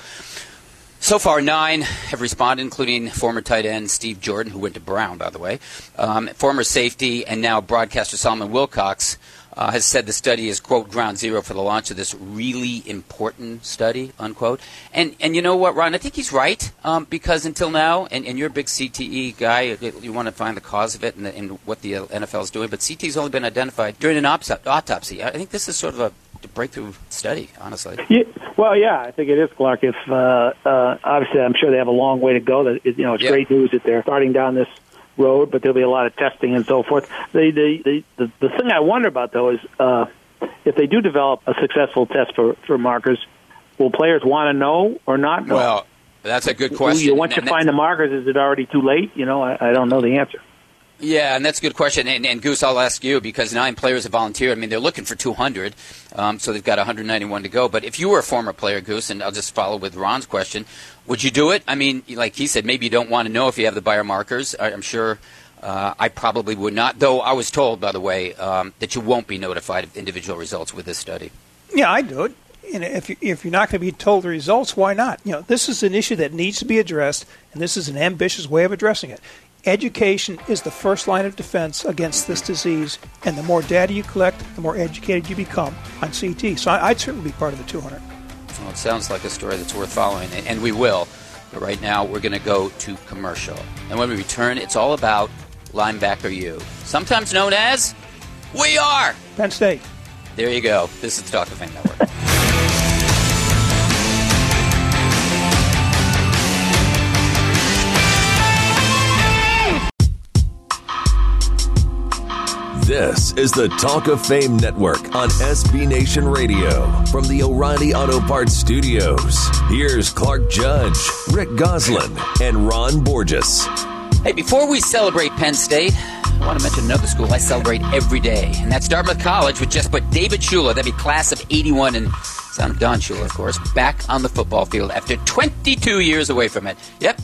so far, nine have responded, including former tight end Steve Jordan, who went to Brown, by the way, um, former safety, and now broadcaster Solomon Wilcots. Uh, has said the study is quote ground zero for the launch of this really important study unquote and and you know what Ron I think he's right um, because until now and, and you're a big CTE guy you, you want to find the cause of it and, the, and what the NFL is doing but CTE has only been identified during an ops- autopsy I think this is sort of a breakthrough study honestly Yeah, well, yeah, I think it is, Clark. If uh, uh, obviously, I'm sure they have a long way to go. That you know, it's Yeah. great news that they're starting down this road, but there'll be a lot of testing and so forth. The the the, the, the thing I wonder about though is uh, if they do develop a successful test for for markers, will players want to know or not know? well that's a good question once you find the markers, is it already too late? You know, I, I don't know the answer. Yeah, and that's a good question. And, and Goose, I'll ask you because nine players have volunteered. I mean, they're looking for 200, um, so they've got 191 to go. But if you were a former player, Goose, and I'll just follow with Ron's question, would you do it? I mean, like he said, maybe you don't want to know if you have the biomarkers. I, I'm sure uh, I probably would not. Though I was told, by the way, um, that you won't be notified of individual results with this study. Yeah, I do it. And if you, if you're not going to be told the results, why not? You know, this is an issue that needs to be addressed, and this is an ambitious way of addressing it. Education is the first line of defense against this disease, and the more data you collect, the more educated you become on CT. So I'd certainly be part of the 200. Well, it sounds like a story that's worth following, and- and we will. But right now, we're going to go to commercial. And when we return, it's all about linebacker U, sometimes known as We Are. Penn State. There you go. This is the Talk of Fame Network. This is the Talk of Fame Network on SB Nation Radio. From the O'Reilly Auto Parts Studios, here's Clark Judge, Rick Gosselin, and Ron Borges. hey, before we celebrate Penn State, I want to mention another school I celebrate every day, and that's Dartmouth College, which just put David Shula, that'd be class of 81, and son of Don Shula, of course, back on the football field after 22 years away from it. Yep.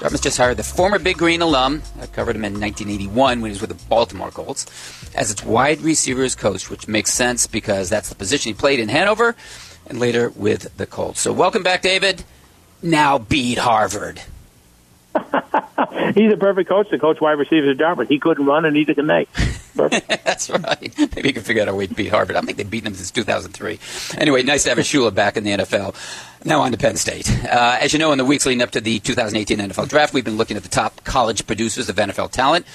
Dartmouth just hired the former Big Green alum. I covered him in 1981 when he was with the Baltimore Colts as its wide receivers coach, which makes sense because that's the position he played in Hanover and later with the Colts. So welcome back, David. Now beat Harvard. He's a perfect coach to coach wide receivers at Dartmouth. He couldn't run, and neither can they. That's right. Maybe you can figure out a way to beat Harvard. I think they've beaten them since 2003. Anyway, nice to have a Shula back in the NFL. Now on to Penn State. Uh, as you know, in the weeks leading up to the 2018 NFL Draft, we've been looking at the top college producers of NFL talent,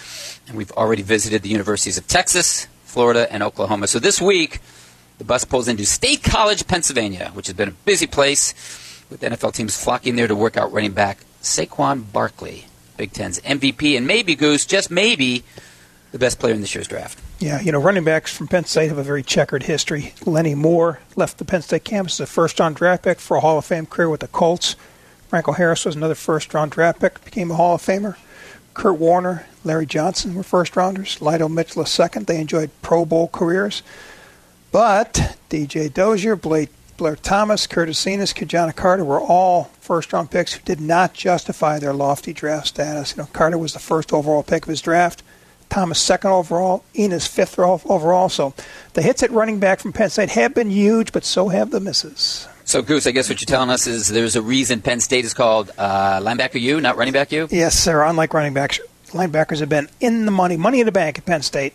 and we've already visited the universities of Texas, Florida, and Oklahoma. So this week, the bus pulls into State College, Pennsylvania, which has been a busy place, with NFL teams flocking there to work out running back Saquon Barkley, Big Ten's MVP, and maybe Goose, just maybe, the best player in this year's draft. Yeah, you know, running backs from Penn State have a very checkered history. Lenny Moore left the Penn State campus as a first round draft pick for a Hall of Fame career with the Colts. Franco Harris was another first round draft pick, became a Hall of Famer. Kurt Warner, Larry Johnson were first rounders. Lydell Mitchell a second. They enjoyed Pro Bowl careers. But DJ Dozier, Blake Blair Thomas, Curtis Enis, Ki-Jana Carter were all first round picks who did not justify their lofty draft status. You know, Carter was the first overall pick of his draft. Thomas second overall, Enis fifth overall. So the hits at running back from Penn State have been huge, but so have the misses. So, Goose, I guess what you're telling us is there's a reason Penn State is called uh, linebacker U, not running back U? Yes, sir. Unlike running backs, linebackers have been in the money, money in the bank at Penn State.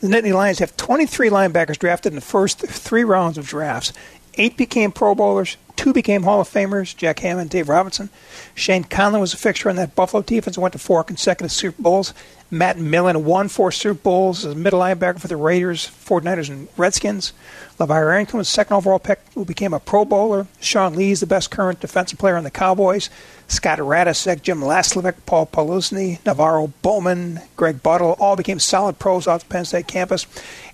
The Nittany Lions have 23 linebackers drafted in the first three rounds of drafts. Eight became Pro Bowlers. Two became Hall of Famers, Jack Ham, Dave Robinson. Shane Conlan was a fixture on that Buffalo defense and went to four consecutive Super Bowls. Matt Millen won four Super Bowls as a middle linebacker for the Raiders, 49ers, and Redskins. LaVar Arrington was second overall pick, who became a Pro Bowler. Sean Lee is the best current defensive player on the Cowboys. Scott Radecic, Jim Laslavic, Paul Posluszny, NaVorro Bowman, Greg Buttle all became solid pros off the Penn State campus.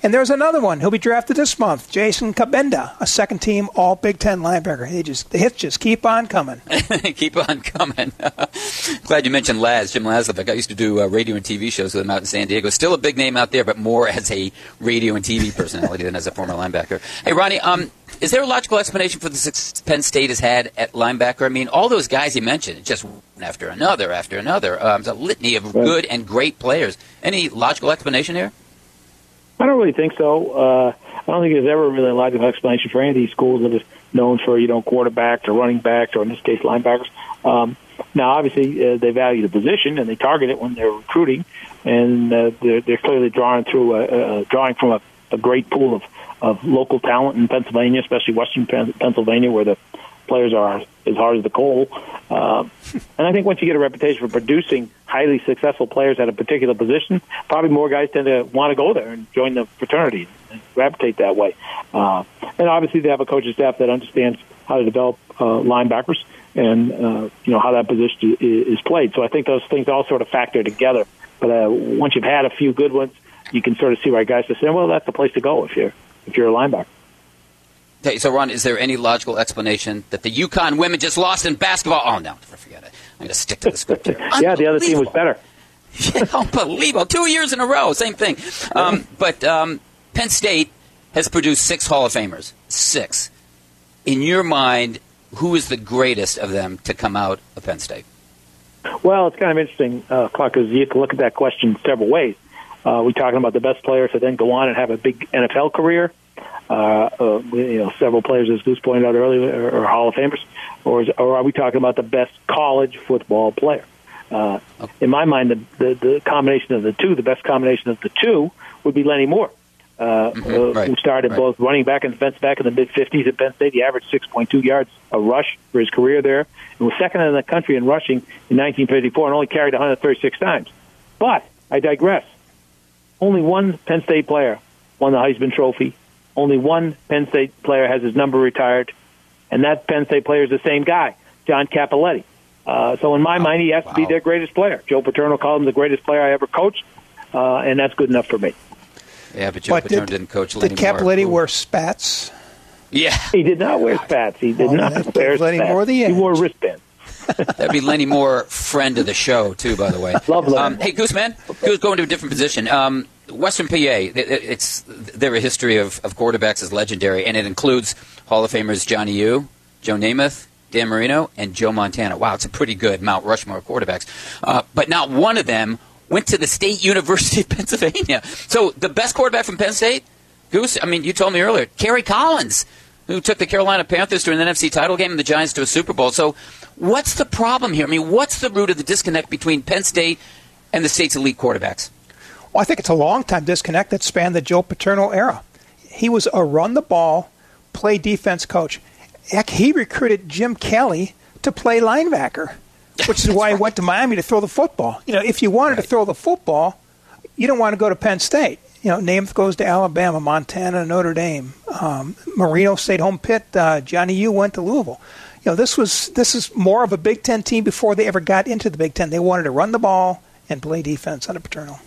And there's another one. He'll be drafted this month, Jason Cabinda, a second team All Big Ten linebacker. They just the hits just keep on coming. keep on coming. Glad you mentioned Laz, Jim Laslavic. I used to do uh, radio and TV shows with him out in San Diego. Still a big name out there, but more as a radio and TV personality than as a former linebacker. Hey, Ronnie, um, is there a logical explanation for the success Penn State has had at linebacker? I mean, all those guys you mentioned, just one after another after another. Um, it's a litany of right. good and great players. Any logical explanation here? I don't really think so. Uh, I don't think there's ever really a logical explanation for any of these schools that is known for you know quarterbacks or running backs or in this case linebackers. Um, now, obviously, uh, they value the position and they target it when they're recruiting, and uh, they're, they're clearly drawing through a, a drawing from a, a great pool of of local talent in Pennsylvania, especially Western Pennsylvania, where the players are as hard as the coal. Uh, and I think once you get a reputation for producing highly successful players at a particular position, probably more guys tend to want to go there and join the fraternity and gravitate that way. Uh, and obviously, they have a coaching staff that understands how to develop uh, linebackers and uh, you know how that position is played. So I think those things all sort of factor together. But uh, once you've had a few good ones, you can sort of see why guys are saying, "Well, that's the place to go if you're if you're a linebacker. Okay, so Ron, is there any logical explanation that the UConn women just lost in basketball? Oh no, forget it. I'm going to stick to the script here. yeah, the other team was better. yeah, unbelievable. Two years in a row, same thing. Um, but um, Penn State has produced six Hall of Famers. Six. In your mind, who is the greatest of them to come out of Penn State? Well, it's kind of interesting, uh, Clark, because you can look at that question several ways. Uh, we're talking about the best players to then go on and have a big NFL career. Uh, uh, you know, several players, as Goose pointed out earlier, are, are Hall of Famers, or, is, or are we talking about the best college football player? Uh, in my mind, the, the, the combination of the two, the best combination of the two, would be Lenny Moore, uh, mm-hmm. uh, right. who started right. both running back and defense back in the mid 50s at Penn State. He averaged 6.2 yards a rush for his career there, and was second in the country in rushing in 1954, and only carried 136 times. But I digress. Only one Penn State player won the Heisman Trophy. Only one Penn State player has his number retired, and that Penn State player is the same guy, John Cappelletti. Uh, so in my wow. mind, he has wow. to be their greatest player. Joe Paterno called him the greatest player I ever coached, uh, and that's good enough for me. Yeah, but Joe but Paterno did, not coach Lenny Did Cappelletti wear spats? Yeah, he did not wear spats. He did oh, not wear Lenny spats. Moore the he wore wristbands. That'd be Lenny Moore, friend of the show, too, by the way. Love Lenny. Um, hey, Gooseman, Goose, going to a different position. Um, Western PA, it's their history of, of quarterbacks is legendary, and it includes Hall of Famers Johnny U, Joe Namath, Dan Marino, and Joe Montana. Wow, it's a pretty good Mount Rushmore quarterbacks. Uh, but not one of them went to the State University of Pennsylvania. So the best quarterback from Penn State, Goose, I mean, you told me earlier, Kerry Collins, who took the Carolina Panthers to an NFC title game and the Giants to a Super Bowl. So what's the problem here? I mean, what's the root of the disconnect between Penn State and the state's elite quarterbacks? Well, I think it's a long time disconnect that spanned the Joe Paterno era. He was a run the ball, play defense coach. Heck, he recruited Jim Kelly to play linebacker, which is why he went to Miami to throw the football. You know, if you wanted right. to throw the football, you don't want to go to Penn State. You know, Namath goes to Alabama, Montana, Notre Dame. Um, Marino stayed home. Pitt. Uh, Johnny U went to Louisville. You know, this was this is more of a Big Ten team before they ever got into the Big Ten. They wanted to run the ball and play defense under Paterno.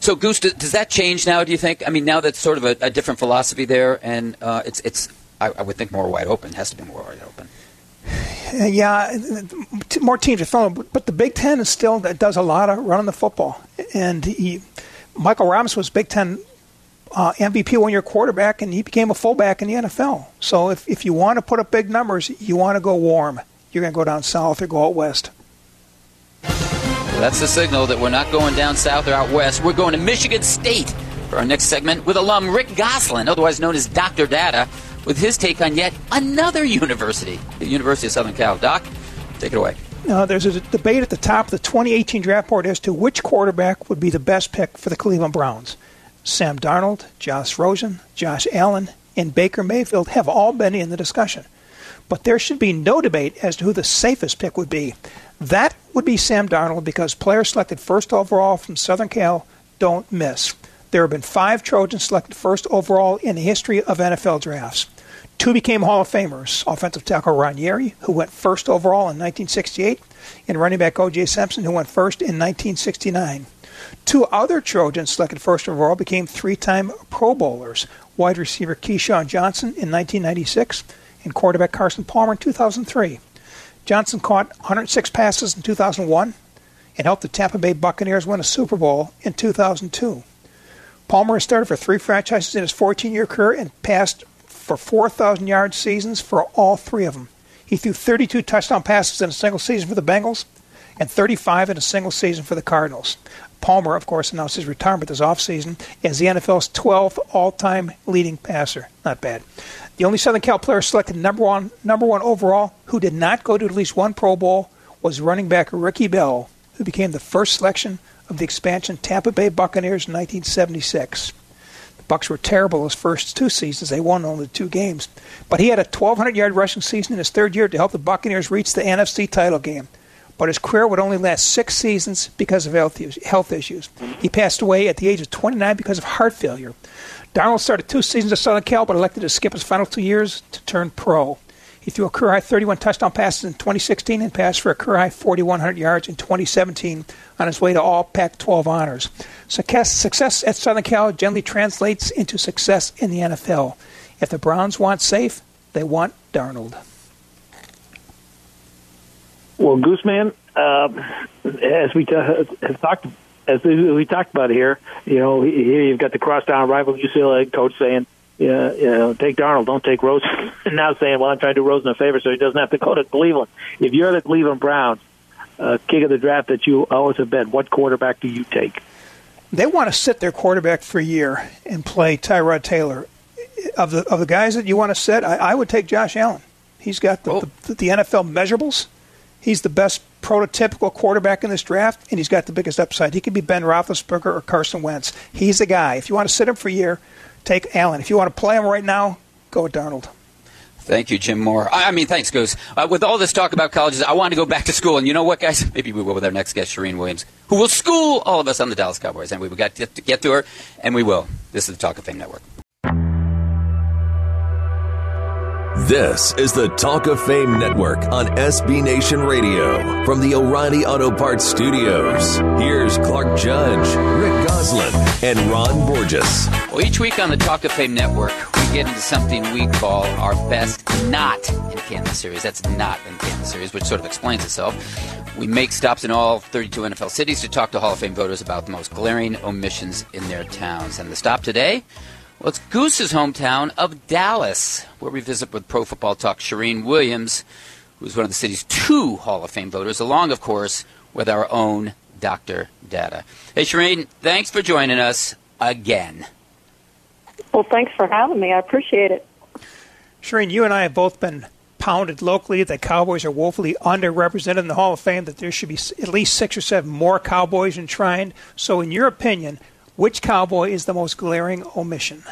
So, Goose, does that change now? Do you think? I mean, now that's sort of a, a different philosophy there, and uh, it's it's I, I, would think more wide open. It has to be more wide open. Yeah, more teams are throwing, but the Big Ten is still does a lot of running the football. And he, Michael Robinson was Big Ten uh, MVP one year quarterback, and he became a fullback in the NFL. So if if you want to put up big numbers, you want to go warm. You're going to go down south or go out west. That's the signal that we're not going down south or out west. We're going to Michigan State for our next segment with alum Rick Gosselin, otherwise known as Dr. Data, with his take on yet another university, the University of Southern Cal. Doc, take it away. Uh, there's a debate at the top of the 2018 draft board as to which quarterback would be the best pick for the Cleveland Browns. Sam Darnold, Josh Rosen, Josh Allen, and Baker Mayfield have all been in the discussion. But there should be no debate as to who the safest pick would be. That would be Sam Darnold because players selected first overall from Southern Cal don't miss. There have been five Trojans selected first overall in the history of NFL drafts. Two became Hall of Famers offensive tackle Ron Yary, who went first overall in 1968, and running back O.J. Simpson, who went first in 1969. Two other Trojans selected first overall became three time Pro Bowlers wide receiver Keyshawn Johnson in 1996 and quarterback Carson Palmer in 2003. Johnson caught 106 passes in 2001 and helped the Tampa Bay Buccaneers win a Super Bowl in 2002. Palmer has started for three franchises in his 14 year career and passed for 4,000 yard seasons for all three of them. He threw 32 touchdown passes in a single season for the Bengals and 35 in a single season for the Cardinals. Palmer, of course, announced his retirement this offseason as the NFL's 12th all time leading passer. Not bad. The only Southern Cal player selected number one, number one overall who did not go to at least one Pro Bowl was running back Ricky Bell, who became the first selection of the expansion Tampa Bay Buccaneers in 1976. Bucks were terrible his first two seasons; they won only two games. But he had a 1,200-yard rushing season in his third year to help the Buccaneers reach the NFC title game. But his career would only last six seasons because of health issues. He passed away at the age of 29 because of heart failure. Darnold started two seasons at Southern Cal, but elected to skip his final two years to turn pro. He threw a career high 31 touchdown passes in 2016 and passed for a career high 4,100 yards in 2017 on his way to all Pac 12 honors. Success, at Southern Cal generally translates into success in the NFL. If the Browns want safe, they want Darnold. Well, Gooseman, uh, as we t- have talked as we talked about here, you know, here you've got the crosstown rival UCLA coach saying, yeah, you know, take Darnold, don't take Rosen. and now saying, well, I'm trying to do Rosen a favor so he doesn't have to go to Cleveland. If you're the Cleveland Browns, uh, king of the draft that you always have been, what quarterback do you take? They want to sit their quarterback for a year and play Tyrod Taylor. Of the of the guys that you want to sit, I, I would take Josh Allen. He's got the, oh. the, the NFL measurables. He's the best prototypical quarterback in this draft, and he's got the biggest upside. He could be Ben Roethlisberger or Carson Wentz. He's the guy. If you want to sit him for a year, take Allen. If you want to play him right now, go with Darnold. Thank you, Jim Mora. I mean, thanks, Goose. Uh, with all this talk about colleges, I want to go back to school. And you know what, guys? Maybe we will with our next guest, Charean Williams, who will school all of us on the Dallas Cowboys. And we've got to get to her, and we will. This is the Talk of Fame Network. This is the Talk of Fame Network on SB Nation Radio from the O'Reilly Auto Parts Studios. Here's Clark Judge, Rick And Ron Borges. Well, each week on the Talk of Fame Network, we get into something we call our best not in Canton series. That's not in Canton series, which sort of explains itself. We make stops in all 32 NFL cities to talk to Hall of Fame voters about the most glaring omissions in their towns. And the stop today well, it's Goose's hometown of Dallas, where we visit with Pro Football Talk Charean Williams, who's one of the city's two Hall of Fame voters, along, of course, with our own Dr. Data. Hey, Charean, thanks for joining us again. Well, thanks for having me. I appreciate it. Charean, you and I have both been pounded locally that Cowboys are woefully underrepresented in the Hall of Fame, that there should be at least six or seven more Cowboys enshrined. So, in your opinion, which Cowboy is the most glaring omission?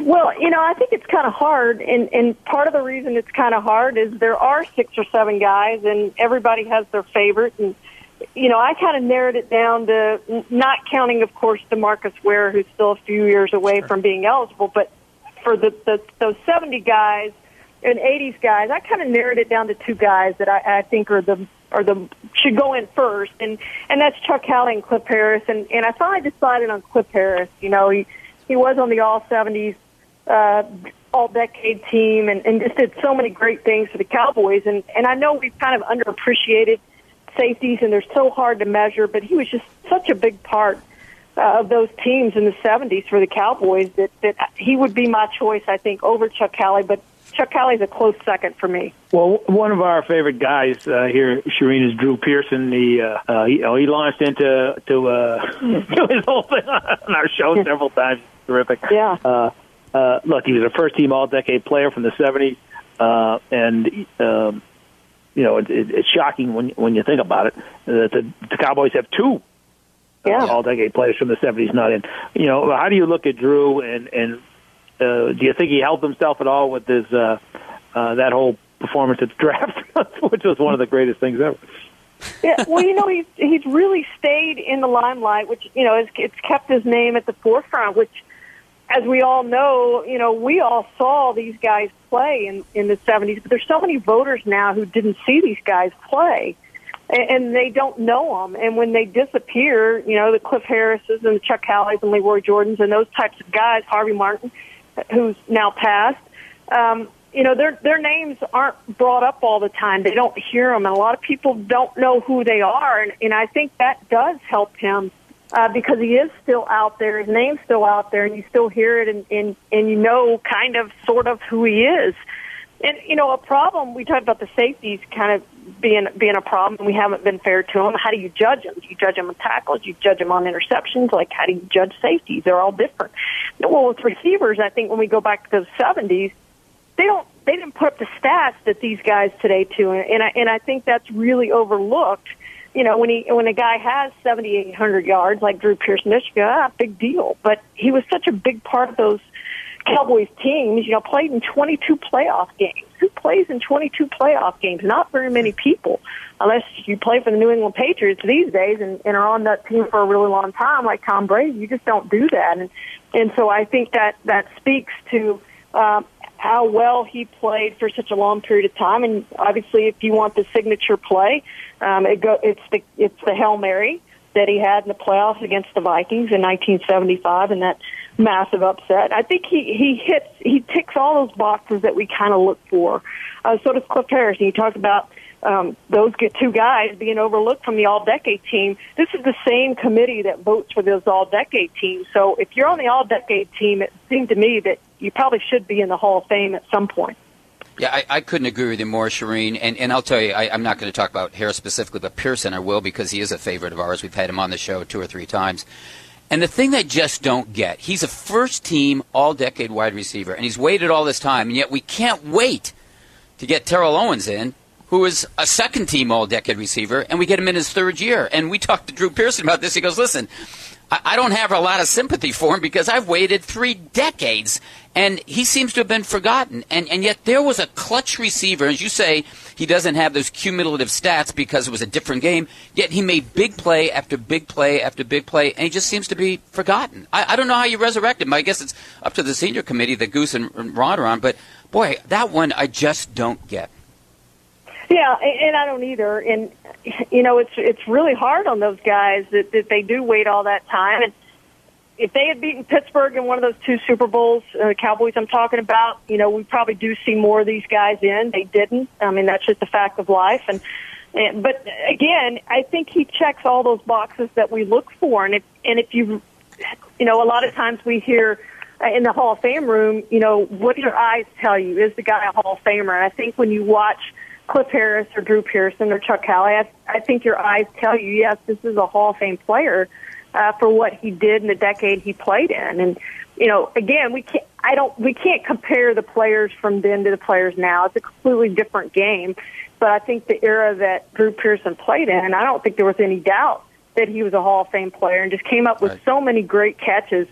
Well, you know, I think it's kind of hard, and, and part of the reason it's kind of hard is there are six or seven guys, and everybody has their favorite. And you know, I kind of narrowed it down to not counting, of course, Demarcus Ware, who's still a few years away sure. from being eligible, but for the, the those seventy guys and eighties guys, I kind of narrowed it down to two guys that I, I think are the are the should go in first, and and that's Chuck Howley and Cliff Harris, and and I finally decided on Cliff Harris. You know, he he was on the All seventies uh, all decade team and, and just did so many great things for the Cowboys. And, and I know we've kind of underappreciated safeties and they're so hard to measure, but he was just such a big part uh, of those teams in the 70s for the Cowboys that, that he would be my choice, I think, over Chuck Howley. But Chuck Howley's a close second for me. Well, one of our favorite guys uh, here, Charean, is Drew Pearson. He, uh, uh, he, oh, he launched into to, uh, his whole thing on our show several times. Terrific. Yeah. Uh, uh, look, he was a first team All Decade player from the '70s, uh, and um, you know it, it, it's shocking when when you think about it that the, the Cowboys have two yeah. All Decade players from the '70s not in. You know, how do you look at Drew and and uh, do you think he helped himself at all with his uh, uh, that whole performance at the draft, which was one of the greatest things ever? yeah, well, you know, he's he's really stayed in the limelight, which you know, it's, it's kept his name at the forefront, which as we all know, you know, we all saw these guys play in, in the 70s, but there's so many voters now who didn't see these guys play and, and they don't know them. And when they disappear, you know, the Cliff Harrises and the Chuck Howleys and Lee Roy Jordans and those types of guys, Harvey Martin, who's now passed, um, you know, their their names aren't brought up all the time. They don't hear them, and a lot of people don't know who they are. And, and I think that does help him uh, because he is still out there. His name's still out there, and you still hear it, and, and and you know kind of sort of who he is. And you know, a problem we talked about the safeties kind of being being a problem. and We haven't been fair to them. How do you judge them? Do you judge them on tackles? Do you judge them on interceptions? Like how do you judge safeties? They're all different. Well, with receivers, I think when we go back to the seventies, they don't they didn't put up the stats that these guys today do, and I and I think that's really overlooked you know, when he when a guy has seventy eight hundred yards like Drew Pearson, Michigan, ah, big deal. But he was such a big part of those Cowboys teams. You know, played in twenty two playoff games. Who plays in twenty two playoff games? Not very many people, unless you play for the New England Patriots these days and, and are on that team for a really long time, like Tom Brady. You just don't do that, and and so I think that that speaks to. Um, how well he played for such a long period of time. And obviously, if you want the signature play, um, it go, it's the it's the hail mary that he had in the playoffs against the Vikings in 1975, and that massive upset. I think he he hits he ticks all those boxes that we kind of look for. Uh, so does Cliff Harris. And you talked about um, those two guys being overlooked from the all-decade team. This is the same committee that votes for those all-decade teams. So if you're on the all-decade team, it seemed to me that you probably should be in the Hall of Fame at some point. Yeah, I, I couldn't agree with you more, Charean. And, and I'll tell you, I, I'm not going to talk about Harris specifically, but Pearson I will because he is a favorite of ours. We've had him on the show two or three times. And the thing they just don't get, he's a first team all decade wide receiver, and he's waited all this time, and yet we can't wait to get Terrell Owens in who is a second team all decade receiver, and we get him in his third year. And we talked to Drew Pearson about this. He goes, Listen, I, I don't have a lot of sympathy for him because I've waited three decades, and he seems to have been forgotten. And, and yet there was a clutch receiver. As you say, he doesn't have those cumulative stats because it was a different game, yet he made big play after big play after big play, and he just seems to be forgotten. I, I don't know how you resurrect him. I guess it's up to the senior committee that Goose and Ron are on, but boy, that one I just don't get. Yeah, and I don't either. And you know, it's it's really hard on those guys that that they do wait all that time. And if they had beaten Pittsburgh in one of those two Super Bowls, uh, Cowboys I'm talking about, you know, we probably do see more of these guys in. They didn't. I mean, that's just a fact of life. And, and but again, I think he checks all those boxes that we look for. And if and if you, you know, a lot of times we hear uh, in the Hall of Fame room, you know, what do your eyes tell you? Is the guy a Hall of Famer? And I think when you watch Cliff Harris or Drew Pearson or Chuck Howley, I, I think your eyes tell you, yes, this is a Hall of Fame player uh, for what he did in the decade he played in. And you know, again, we can't. I don't. We can't compare the players from then to the players now. It's a completely different game. But I think the era that Drew Pearson played in, I don't think there was any doubt that he was a Hall of Fame player and just came up with right. so many great catches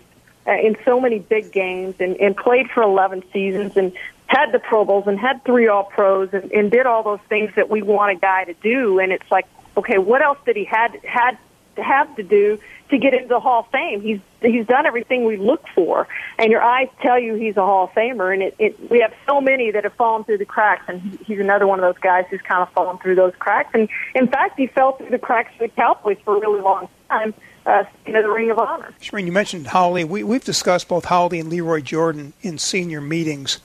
uh, in so many big games and, and played for 11 seasons and had the Pro Bowls and had three All Pros and, and did all those things that we want a guy to do. And it's like, okay, what else did he had had to have to do to get into the Hall of Fame. He's he's done everything we look for, and your eyes tell you he's a Hall of Famer. And it, it we have so many that have fallen through the cracks, and he, he's another one of those guys who's kind of fallen through those cracks. And in fact, he fell through the cracks for the Cowboys for a really long time. Uh, into the Ring of Honor. Charean, you mentioned Howley. We, we've discussed both Howley and Lee Roy Jordan in senior meetings.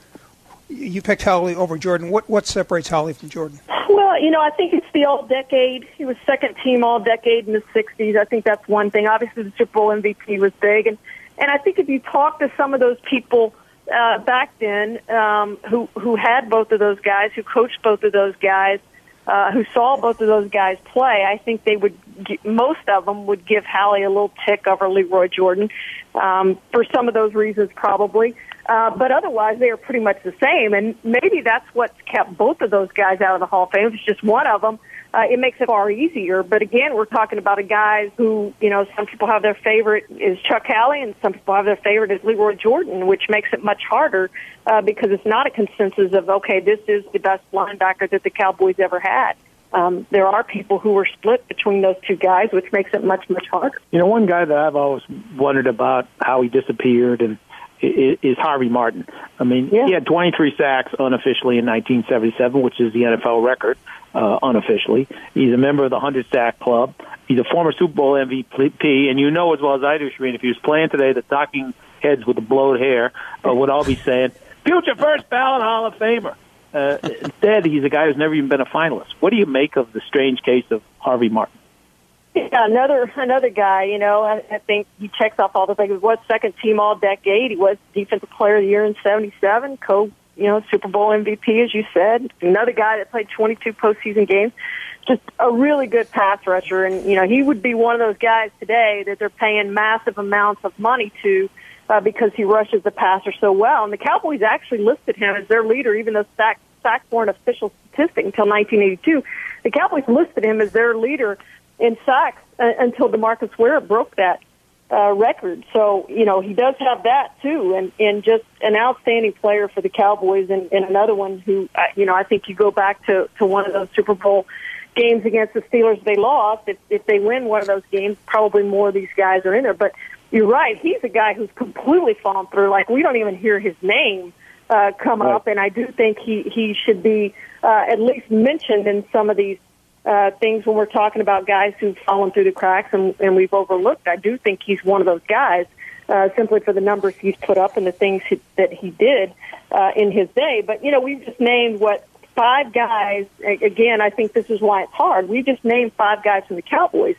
You picked Howley over Jordan. What what separates Howley from Jordan? Well, you know, I think it's the all decade. He was second team all decade in the 60s. I think that's one thing. Obviously, the Super Bowl MVP was big. And, and I think if you talk to some of those people uh, back then um, who, who had both of those guys, who coached both of those guys, uh, who saw both of those guys play, I think they would, most of them would give Howley a little tick over Lee Roy Jordan um, for some of those reasons, probably. Uh, but otherwise, they are pretty much the same. And maybe that's what's kept both of those guys out of the Hall of Fame. If it's just one of them, uh, it makes it far easier. But again, we're talking about a guy who, you know, some people have their favorite is Chuck Howley, and some people have their favorite is Lee Roy Jordan, which makes it much harder uh, because it's not a consensus of okay, this is the best linebacker that the Cowboys ever had. Um, there are people who were split between those two guys, which makes it much much harder. You know, one guy that I've always wondered about how he disappeared and is Harvey Martin. I mean, yeah. he had 23 sacks unofficially in 1977, which is the NFL record uh, unofficially. He's a member of the 100 sack club. He's a former Super Bowl MVP, and you know as well as I do, Charean, if he was playing today, the talking heads with the blowed hair uh, would all be saying, future first ballot Hall of Famer. Uh, instead, he's a guy who's never even been a finalist. What do you make of the strange case of Harvey Martin? Yeah, another another guy. You know, I, I think he checks off all the things. Was second team all decade. He was defensive player of the year in '77. Co, you know, Super Bowl MVP, as you said. Another guy that played 22 postseason games. Just a really good pass rusher, and you know, he would be one of those guys today that they're paying massive amounts of money to. Uh, because he rushes the passer so well, and the Cowboys actually listed him as their leader, even though sacks sacks weren't official statistic until 1982. The Cowboys listed him as their leader in sacks uh, until DeMarcus Ware broke that uh, record. So you know he does have that too, and and just an outstanding player for the Cowboys, and, and another one who uh, you know I think you go back to to one of those Super Bowl games against the Steelers they lost. If if they win one of those games, probably more of these guys are in there. But you're right, he's a guy who's completely fallen through. Like we don't even hear his name uh, come right. up, and I do think he he should be uh, at least mentioned in some of these uh, things when we're talking about guys who've fallen through the cracks and, and we've overlooked. I do think he's one of those guys, uh, simply for the numbers he's put up and the things he, that he did uh, in his day. But you know, we've just named what five guys. Again, I think this is why it's hard. We just named five guys from the Cowboys.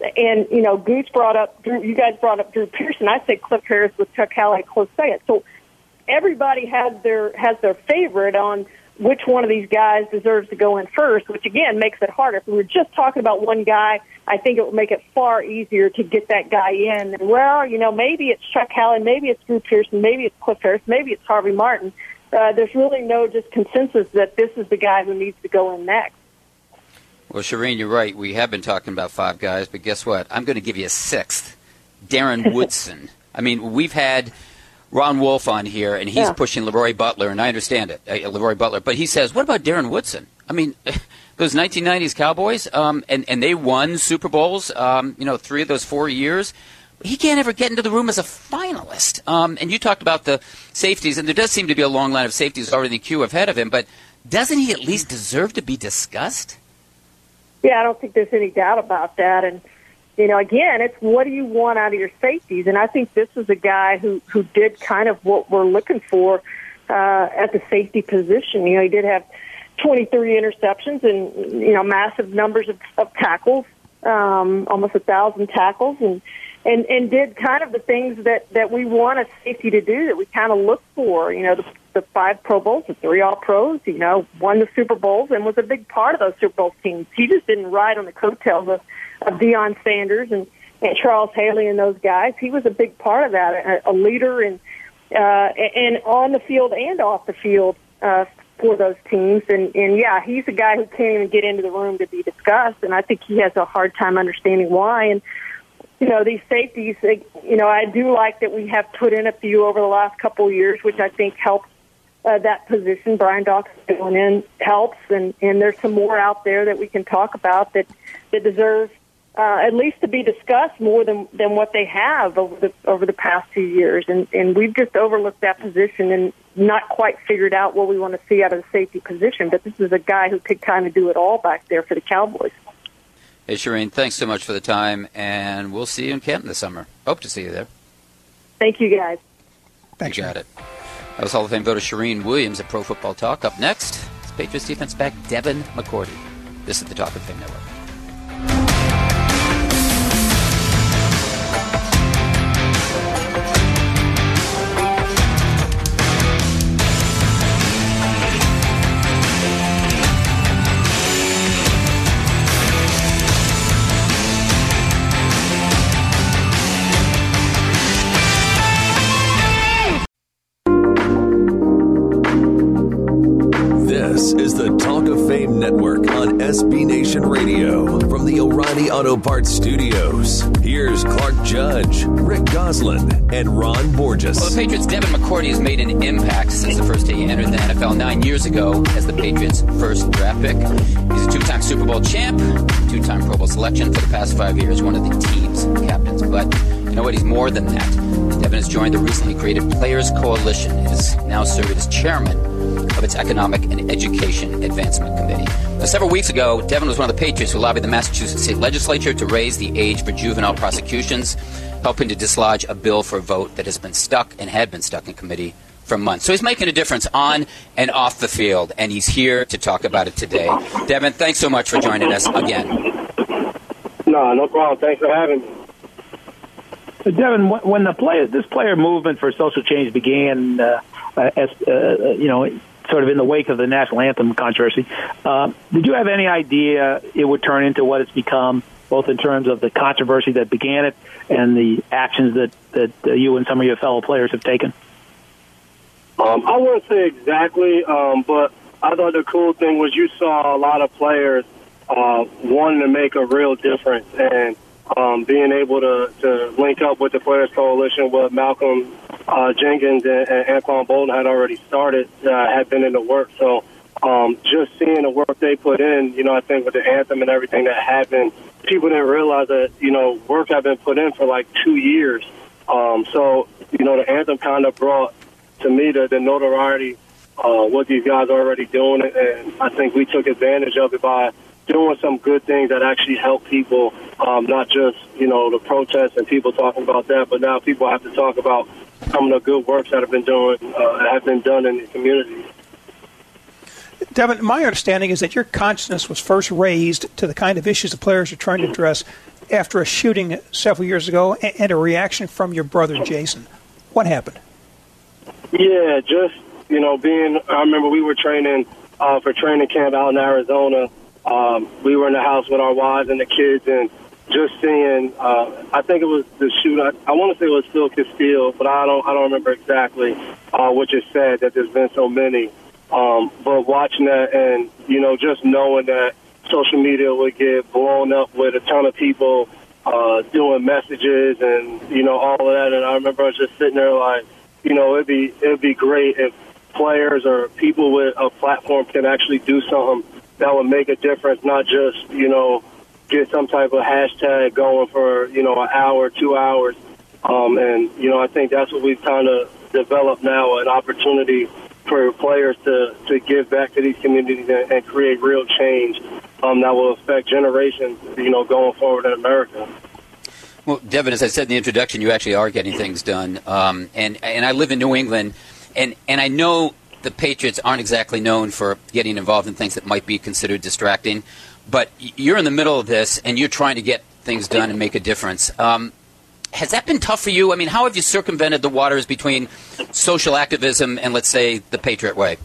And you know, Goose brought up Drew. You guys brought up Drew Pearson. I say Cliff Harris with Chuck Howley close second. So everybody has their has their favorite on which one of these guys deserves to go in first, which again makes it harder. If we were just talking about one guy, I think it would make it far easier to get that guy in. And well, you know, maybe it's Chuck Howley, maybe it's Drew Pearson, maybe it's Cliff Harris, maybe it's Harvey Martin. Uh, there's really no just consensus that this is the guy who needs to go in next. Well, Charean, you're right. We have been talking about five guys, but guess what? I'm going to give you a sixth. Darren Woodson. I mean, we've had Ron Wolf on here, and he's yeah. pushing LeRoy Butler, and I understand it, uh, LeRoy Butler. But he says, what about Darren Woodson? I mean, those 1990s Cowboys, um, and, and they won Super Bowls, um, you know, three of those four years. He can't ever get into the room as a finalist. Um, and you talked about the safeties, and there does seem to be a long line of safeties already in the queue ahead of him, but doesn't he at least deserve to be discussed? Yeah, I don't think there's any doubt about that. And you know, again, it's what do you want out of your safeties? And I think this is a guy who who did kind of what we're looking for uh, at the safety position. You know, he did have 23 interceptions and you know massive numbers of, of tackles, um, almost a thousand tackles, and and and did kind of the things that that we want a safety to do that we kind of look for. You know, the, the five Pro Bowls, the three All Pros. You know, won the Super Bowls and was a big part of those Super Bowl teams. He just didn't ride on the coattails of of Deion Sanders and and Charles Haley and those guys. He was a big part of that, a, a leader and uh, and on the field and off the field uh, for those teams. And, and yeah, he's a guy who can't even get into the room to be discussed, and I think he has a hard time understanding why. And you know, these safeties, you know, I do like that we have put in a few over the last couple of years, which I think helps uh, that position. Brian Dawkins going in helps, and and there's some more out there that we can talk about that that deserve uh, at least to be discussed more than than what they have over the over the past few years. And and we've just overlooked that position and not quite figured out what we want to see out of the safety position. But this is a guy who could kind of do it all back there for the Cowboys. Hey, Charean, thanks so much for the time, and we'll see you in Canton this summer. Hope to see you there. Thank you, guys. Thanks, you got it. That was Hall of Fame voter Charean Williams at Pro Football Talk. Up next, it's Patriots defense back Devin McCourty. This is the Talk of Fame Network. SB Nation Radio from the O'Reilly Auto Parts Studios. Here's Clark Judge, Rick Gosselin, and Ron Borges. Well, the Patriots' Devin McCourty has made an impact since the first day he entered the NFL nine years ago as the Patriots' first draft pick. He's a two-time Super Bowl champ, two-time Pro Bowl selection for the past five years, one of the team's captains. But you know what? He's more than that. Devin has joined the recently created Players Coalition and is now serving as chairman of its Economic and Education Advancement Committee. Now, several weeks ago, Devin was one of the patriots who lobbied the Massachusetts State Legislature to raise the age for juvenile prosecutions, helping to dislodge a bill for a vote that has been stuck and had been stuck in committee for months. So he's making a difference on and off the field, and he's here to talk about it today. Devin, thanks so much for joining us again. No, no problem. Thanks for having me. Devin, when the player, this player movement for social change began, uh, as uh, you know, sort of in the wake of the national anthem controversy, uh, did you have any idea it would turn into what it's become, both in terms of the controversy that began it and the actions that that uh, you and some of your fellow players have taken? Um, I wouldn't say exactly, um, but I thought the cool thing was you saw a lot of players uh, wanting to make a real difference and um, being able to, to link up with the Players Coalition, what Malcolm uh, Jenkins and, and Anquan Boldin had already started, uh, had been in the work. So um, just seeing the work they put in, you know, I think with the anthem and everything that happened, people didn't realize that, you know, work had been put in for like two years. Um, so, you know, the anthem kind of brought to me the, the notoriety, uh, what these guys are already doing. And I think we took advantage of it by doing some good things that actually help people, um, not just, you know, the protests and people talking about that, but now people have to talk about some of the good works that have been doing, uh, have been done in the community. Devin, my understanding is that your consciousness was first raised to the kind of issues the players are trying to address after a shooting several years ago and a reaction from your brother Jason. What happened? Yeah, just you know, being. I remember we were training uh, for training camp out in Arizona. Um, we were in the house with our wives and the kids, and just seeing. Uh, I think it was the shoot. I, I want to say it was Phil Castile, but I don't. I don't remember exactly uh, what you said. That there's been so many. Um, but watching that, and you know, just knowing that social media would get blown up with a ton of people uh, doing messages and you know all of that. And I remember I was just sitting there like, you know, it'd be it'd be great if players or people with a platform can actually do something that would make a difference, not just you know get some type of hashtag going for you know an hour, two hours. Um, and you know, I think that's what we've kind of developed now, an opportunity for players to, to give back to these communities and, and create real change um, that will affect generations, you know, going forward in America. Well, Devin, as I said in the introduction, you actually are getting things done. Um, and, and I live in New England, and, and I know the Patriots aren't exactly known for getting involved in things that might be considered distracting, but you're in the middle of this, and you're trying to get things done and make a difference. Um, has that been tough for you? I mean, how have you circumvented the waters between social activism and, let's say, the Patriot Way?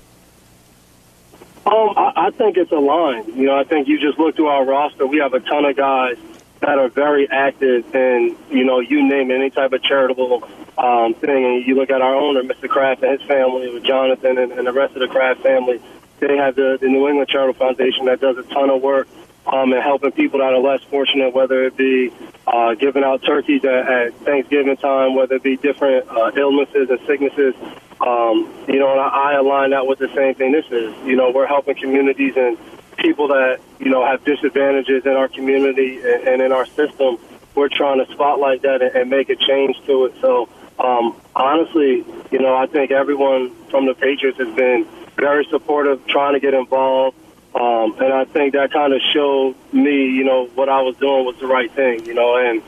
Um, I, I think it's a line. You know, I think you just look through our roster. We have a ton of guys that are very active in, you know, you name any type of charitable um, thing. And you look at our owner, Mr. Kraft, and his family, with Jonathan and, and the rest of the Kraft family. They have the, the New England Charitable Foundation that does a ton of work um, and helping people that are less fortunate, whether it be uh, giving out turkeys at, at Thanksgiving time, whether it be different uh, illnesses and sicknesses. Um, you know, and I align that with the same thing this is. You know, we're helping communities and people that, you know, have disadvantages in our community and, in our system. We're trying to spotlight that and, and make a change to it. So, um, honestly, you know, I think everyone from the Patriots has been very supportive, trying to get involved. Um, and I think that kind of showed me, you know, what I was doing was the right thing, you know, and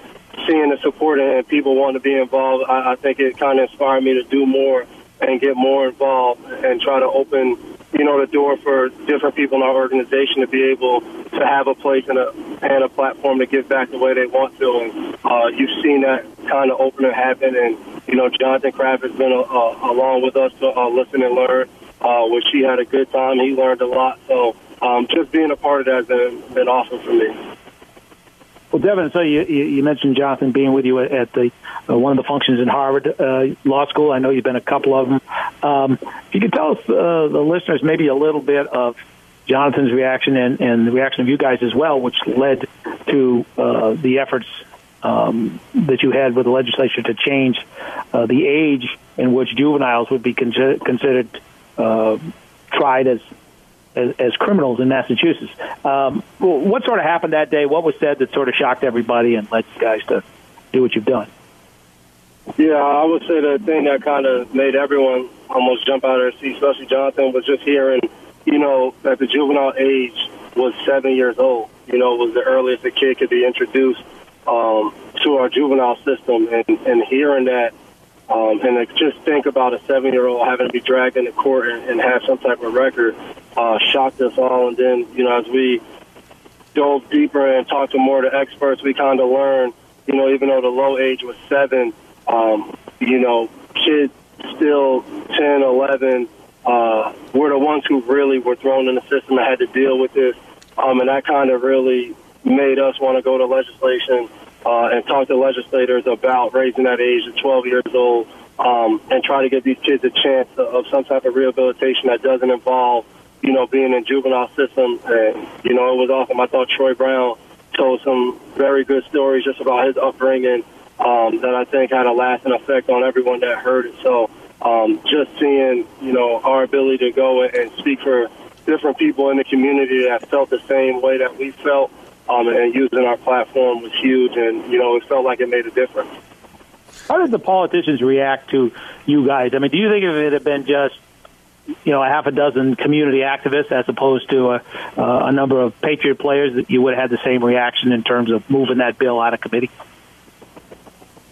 seeing the support and people wanting to be involved, I, I think it kind of inspired me to do more and get more involved and try to open, you know, the door for different people in our organization to be able to have a place and a and a platform to give back the way they want to. And uh, you've seen that kind of opening happen. And you know, Jonathan Kraft has been uh, along with us to uh, listen and learn. Uh, which he had a good time. He learned a lot. So um, just being a part of that has been, been awesome for me. Well, Devin, so you, you mentioned Jonathan being with you at the uh, one of the functions in Harvard uh, Law School. I know you've been a couple of them. Um, if you could tell us, uh, the listeners, maybe a little bit of Jonathan's reaction and, and the reaction of you guys as well, which led to uh, the efforts um, that you had with the legislature to change uh, the age in which juveniles would be consider- considered uh, tried as as, as criminals in Massachusetts. Um, what sort of happened that day? What was said that sort of shocked everybody and led you guys to do what you've done? Yeah, I would say the thing that kind of made everyone almost jump out of their seat, especially Jonathan, was just hearing, you know, that the juvenile age was seven years old. You know, was the earliest a kid could be introduced um, to our juvenile system, and, and hearing that um, and just think about a seven-year-old having to be dragged into court and, and have some type of record uh, shocked us all. And then, you know, as we dove deeper and talked to more of the experts, we kind of learned, you know, even though the low age was seven, um, you know, kids still 10, 11 uh, were the ones who really were thrown in the system and had to deal with this. Um, and that kind of really made us want to go to legislation uh, and talk to legislators about raising that age to 12 years old um, and try to give these kids a chance of some type of rehabilitation that doesn't involve, you know, being in juvenile system. And, you know, it was awesome. I thought Troy Brown told some very good stories just about his upbringing um, that I think had a lasting effect on everyone that heard it. So um, just seeing, you know, our ability to go and speak for different people in the community that felt the same way that we felt – um, and using our platform was huge, and you know it felt like it made a difference. How did the politicians react to you guys? I mean, do you think if it had been just you know a half a dozen community activists as opposed to a, uh, a number of Patriot players that you would have had the same reaction in terms of moving that bill out of committee?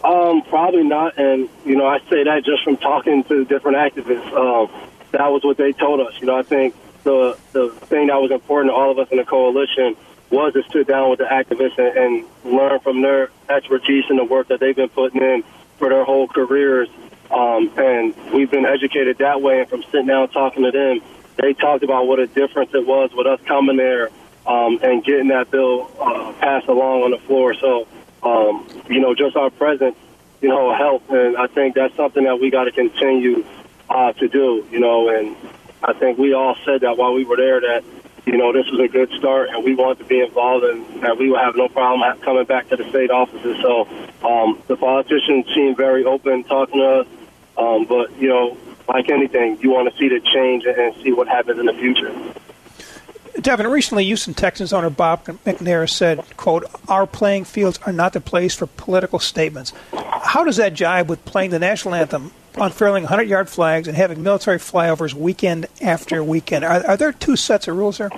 Um, probably not, and you know I say that just from talking to different activists. Um, that was what they told us. You know, I think the the thing that was important to all of us in the coalition was to sit down with the activists and, and learn from their expertise and the work that they've been putting in for their whole careers. Um, and we've been educated that way. And from sitting down talking to them, they talked about what a difference it was with us coming there um, and getting that bill uh, passed along on the floor. So, um, you know, just our presence, you know, helped. And I think that's something that we got to continue uh, to do, you know, and I think we all said that while we were there that you know, this was a good start, and we want to be involved, and that we will have no problem coming back to the state offices. So um, the politicians seem very open talking to us, um, but you know, like anything, you want to see the change and see what happens in the future. Devin, recently Houston Texans owner Bob McNair said, quote, our playing fields are not the place for political statements. How does that jibe with playing the national anthem unfurling 100 yard flags and having military flyovers weekend after weekend. Are, are there two sets of rules there?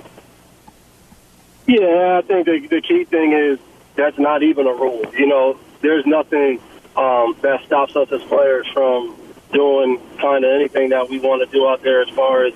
Yeah, I think the, the key thing is that's not even a rule. You know, there's nothing um, that stops us as players from doing kind of anything that we want to do out there as far as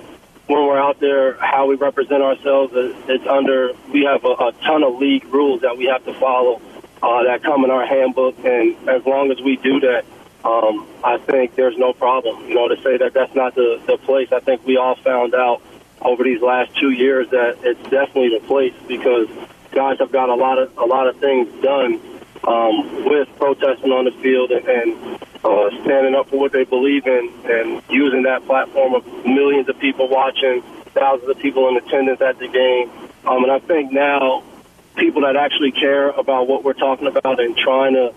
when we're out there, how we represent ourselves. It's under, we have a, a ton of league rules that we have to follow uh, that come in our handbook, and as long as we do that, um, I think there's no problem. You know, to say that that's not the, the place, I think we all found out over these last two years that it's definitely the place because guys have got a lot of a lot of things done um, with protesting on the field and, and uh, standing up for what they believe in and using that platform of millions of people watching, thousands of people in attendance at the game. Um, and I think now people that actually care about what we're talking about and trying to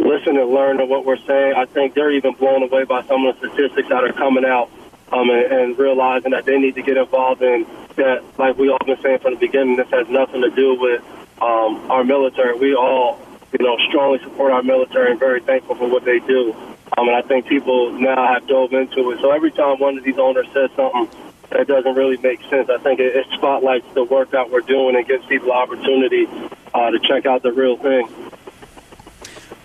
listen and learn to what we're saying, I think they're even blown away by some of the statistics that are coming out um, and, and realizing that they need to get involved in that, like we all been saying from the beginning, this has nothing to do with um, our military. We all, you know, strongly support our military and very thankful for what they do. Um, and I think people now have dove into it. So every time one of these owners says something that doesn't really make sense, I think it, it spotlights the work that we're doing and gives people opportunity uh, to check out the real thing.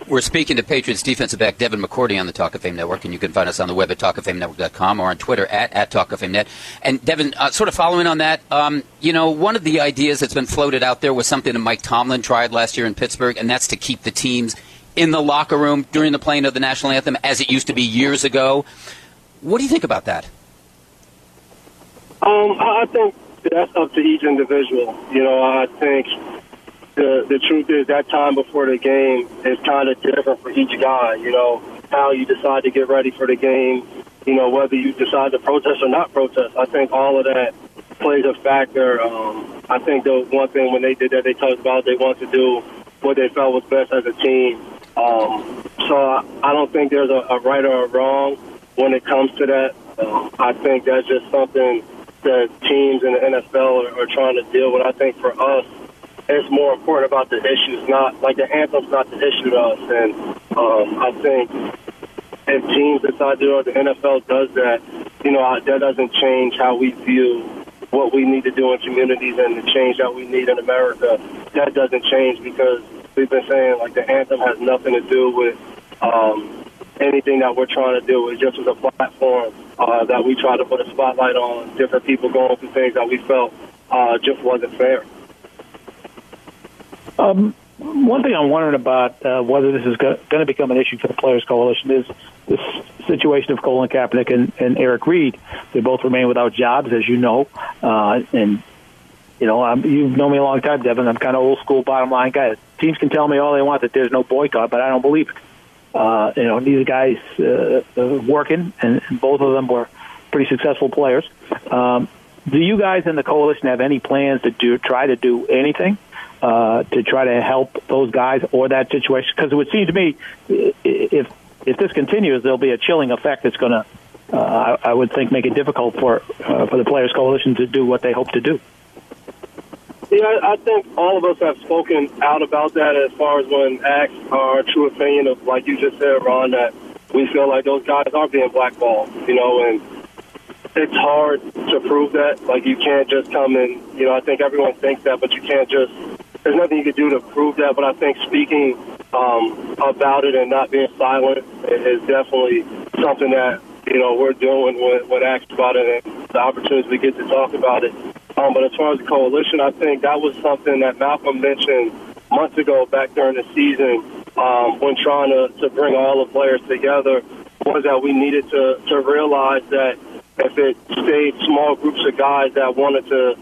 We're speaking to Patriots defensive back Devin McCourty on the Talk of Fame Network, and you can find us on the web at talkoffamenetwork.com or on Twitter at, at Talk of Fame Net. And Devin, uh, sort of following on that, um, you know, one of the ideas that's been floated out there was something that Mike Tomlin tried last year in Pittsburgh, and that's to keep the teams in the locker room during the playing of the national anthem as it used to be years ago. What do you think about that? Um, I think that's up to each individual. You know, I think the the truth is that time before the game is kind of different for each guy. You know how you decide to get ready for the game. You know whether you decide to protest or not protest. I think all of that plays a factor. Um, I think the one thing when they did that, they talked about they want to do what they felt was best as a team. Um, so I, I don't think there's a, a right or a wrong when it comes to that. Um, I think that's just something that teams in the NFL are, are trying to deal with. I think for us, it's more important about the issues, not like the anthem's not the issue to us. And um, I think if teams decide to, or the NFL does that, you know, that doesn't change how we view what we need to do in communities and the change that we need in America. That doesn't change because we've been saying like the anthem has nothing to do with um, anything that we're trying to do. It just was a platform uh, that we try to put a spotlight on different people going through things that we felt uh, just wasn't fair. Um, one thing I'm wondering about uh, whether this is going to become an issue for the Players Coalition is this situation of Colin Kaepernick and, and Eric Reid. They both remain without jobs, as you know, uh, and you know I'm, you've known me a long time, Devin. I'm kind of old school, bottom line guy. Teams can tell me all they want that there's no boycott, but I don't believe it. Uh, you know, these guys uh, working, and, and both of them were pretty successful players. Um, do you guys in the coalition have any plans to do try to do anything uh, to try to help those guys or that situation? Because it would seem to me, if if this continues, there'll be a chilling effect that's going to, uh, I, I would think, make it difficult for uh, for the Players Coalition to do what they hope to do. Yeah, I think all of us have spoken out about that as far as when asked our true opinion of, like you just said, Ron, that we feel like those guys are being blackballed, you know, and it's hard to prove that. Like, you can't just come and, you know, I think everyone thinks that, but you can't just there's nothing you can do to prove that, but I think speaking um, about it and not being silent is definitely something that you know we're doing when, when asked about it and the opportunities we get to talk about it. Um, but as far as the coalition, I think that was something that Malcolm mentioned months ago back during the season um, when trying to, to bring all the players together was that we needed to, to realize that if it stayed small groups of guys that wanted to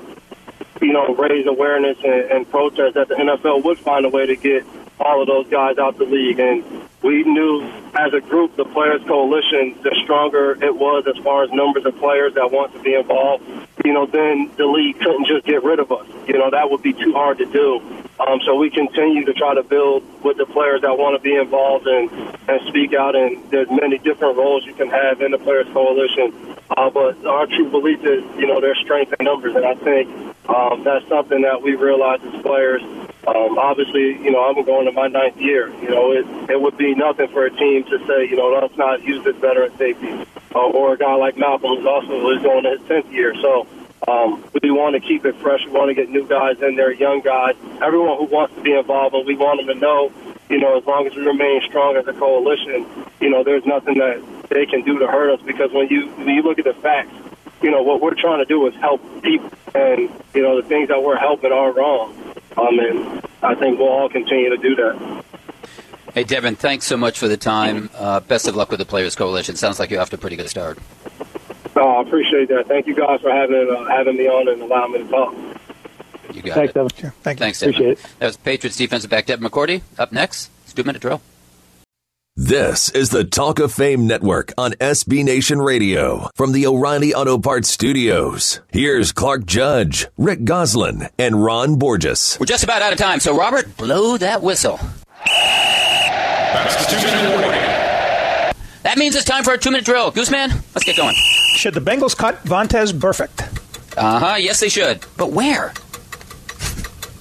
you know, raise awareness and, and protest that the NFL would find a way to get all of those guys out the league. And we knew as a group, the Players Coalition, the stronger it was as far as numbers of players that want to be involved, you know, then the league couldn't just get rid of us. You know, that would be too hard to do. Um, so we continue to try to build with the players that want to be involved and, and speak out. And there's many different roles you can have in the Players Coalition. Uh, but our true belief is, you know, there's strength in numbers. And I think um, that's something that we realize as players. Um, obviously, you know, I'm going to my ninth year. You know, it, it would be nothing for a team to say, you know, let's not use this veteran safety. Uh, or a guy like Malcolm who's also is going to his 10th year. So um, we want to keep it fresh. We want to get new guys in there, young guys, everyone who wants to be involved, and we want them to know, you know, as long as we remain strong as a coalition, you know, there's nothing that they can do to hurt us because when you when you look at the facts, you know, what we're trying to do is help people, and you know, the things that we're helping are wrong. Um, and I think we'll all continue to do that. Hey, Devin, thanks so much for the time. Uh, best of luck with the Players Coalition. Sounds like you're off to a pretty good start. Oh, I appreciate that. Thank you guys for having uh, having me on and allowing me to talk. You got Thanks, it. Devin. Sure. Thank you. Thanks, Devin. Appreciate it. That was Patriots defensive back Devin McCourty. Up next, it's two minute drill. This is the Talk of Fame Network on SB Nation Radio from the O'Reilly Auto Parts Studios. Here's Clark Judge, Rick Gosselin, and Ron Borges. We're just about out of time, so Robert, blow that whistle. That's the two-minute warning. That means it's time for a two minute drill. Gooseman, let's get going. Should the Bengals cut Vontaze Burfict? Uh huh, yes, they should. But where?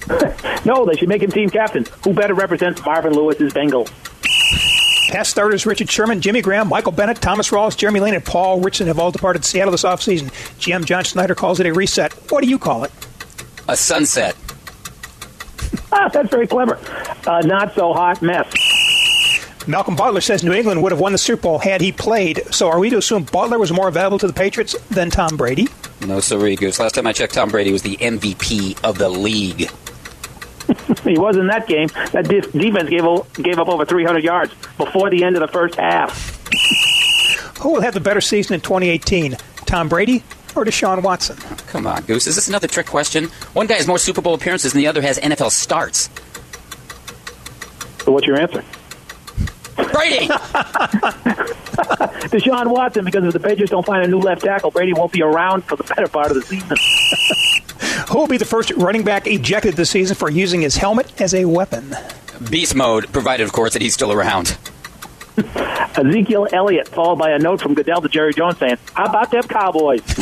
No, they should make him team captain. Who better represents Marvin Lewis's Bengals? Past starters Richard Sherman, Jimmy Graham, Michael Bennett, Thomas Rawls, Jeremy Lane, and Paul Richardson have all departed Seattle this offseason. GM John Schneider calls it a reset. What do you call it? A sunset. Ah, that's very clever. Uh, not so hot mess. Malcolm Butler says New England would have won the Super Bowl had he played. So are we to assume Butler was more valuable to the Patriots than Tom Brady? No, sorry, Goose. Last time I checked, Tom Brady was the MVP of the league. He was in that game. That de- defense gave, gave up over 300 yards before the end of the first half. Who will have the better season in 2018? Tom Brady or Deshaun Watson? Come on, Goose. Is this another trick question? One guy has more Super Bowl appearances and the other has NFL starts. So what's your answer? Brady! Deshaun Watson, because if the Patriots don't find a new left tackle, Brady won't be around for the better part of the season. Who will be the first running back ejected this season for using his helmet as a weapon? Beast mode, provided, of course, that he's still around. Ezekiel Elliott, followed by a note from Goodell to Jerry Jones saying, How about them Cowboys?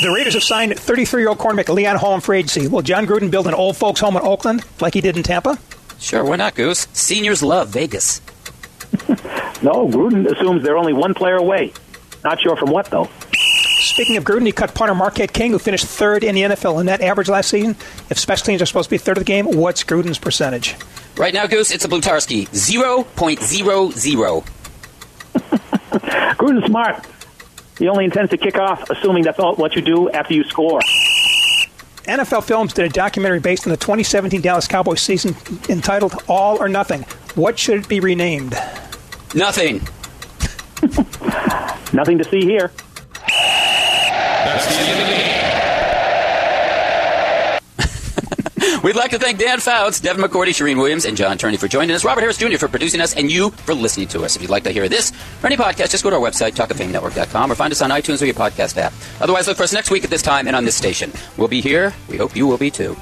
The Raiders have signed 33-year-old cornerback Leon Hall for agency. Will Jon Gruden build an old folks home in Oakland like he did in Tampa? Sure, why not, Goose? Seniors love Vegas. no, Gruden assumes they're only one player away. Not sure from what, though. Speaking of Gruden, he cut punter Marquette King, who finished third in the NFL in net average last season. If special teams are supposed to be third of the game, what's Gruden's percentage? Right now, Goose, it's a Blutarsky. 0.00. Gruden's smart. He only intends to kick off, assuming that's all what you do after you score. NFL Films did a documentary based on the 2017 Dallas Cowboys season entitled All or Nothing. What should it be renamed? Nothing. Nothing to see here. That's the end of the game. We'd like to thank Dan Fouts, Devin McCourty, Charean Williams, and John Turney for joining us, Robert Harris Jr. for producing us, and you for listening to us. If you'd like to hear this or any podcast, just go to our website, talkoffamenetwork.com, or find us on iTunes or your podcast app. Otherwise, look for us next week at this time and on this station. We'll be here. We hope you will be too.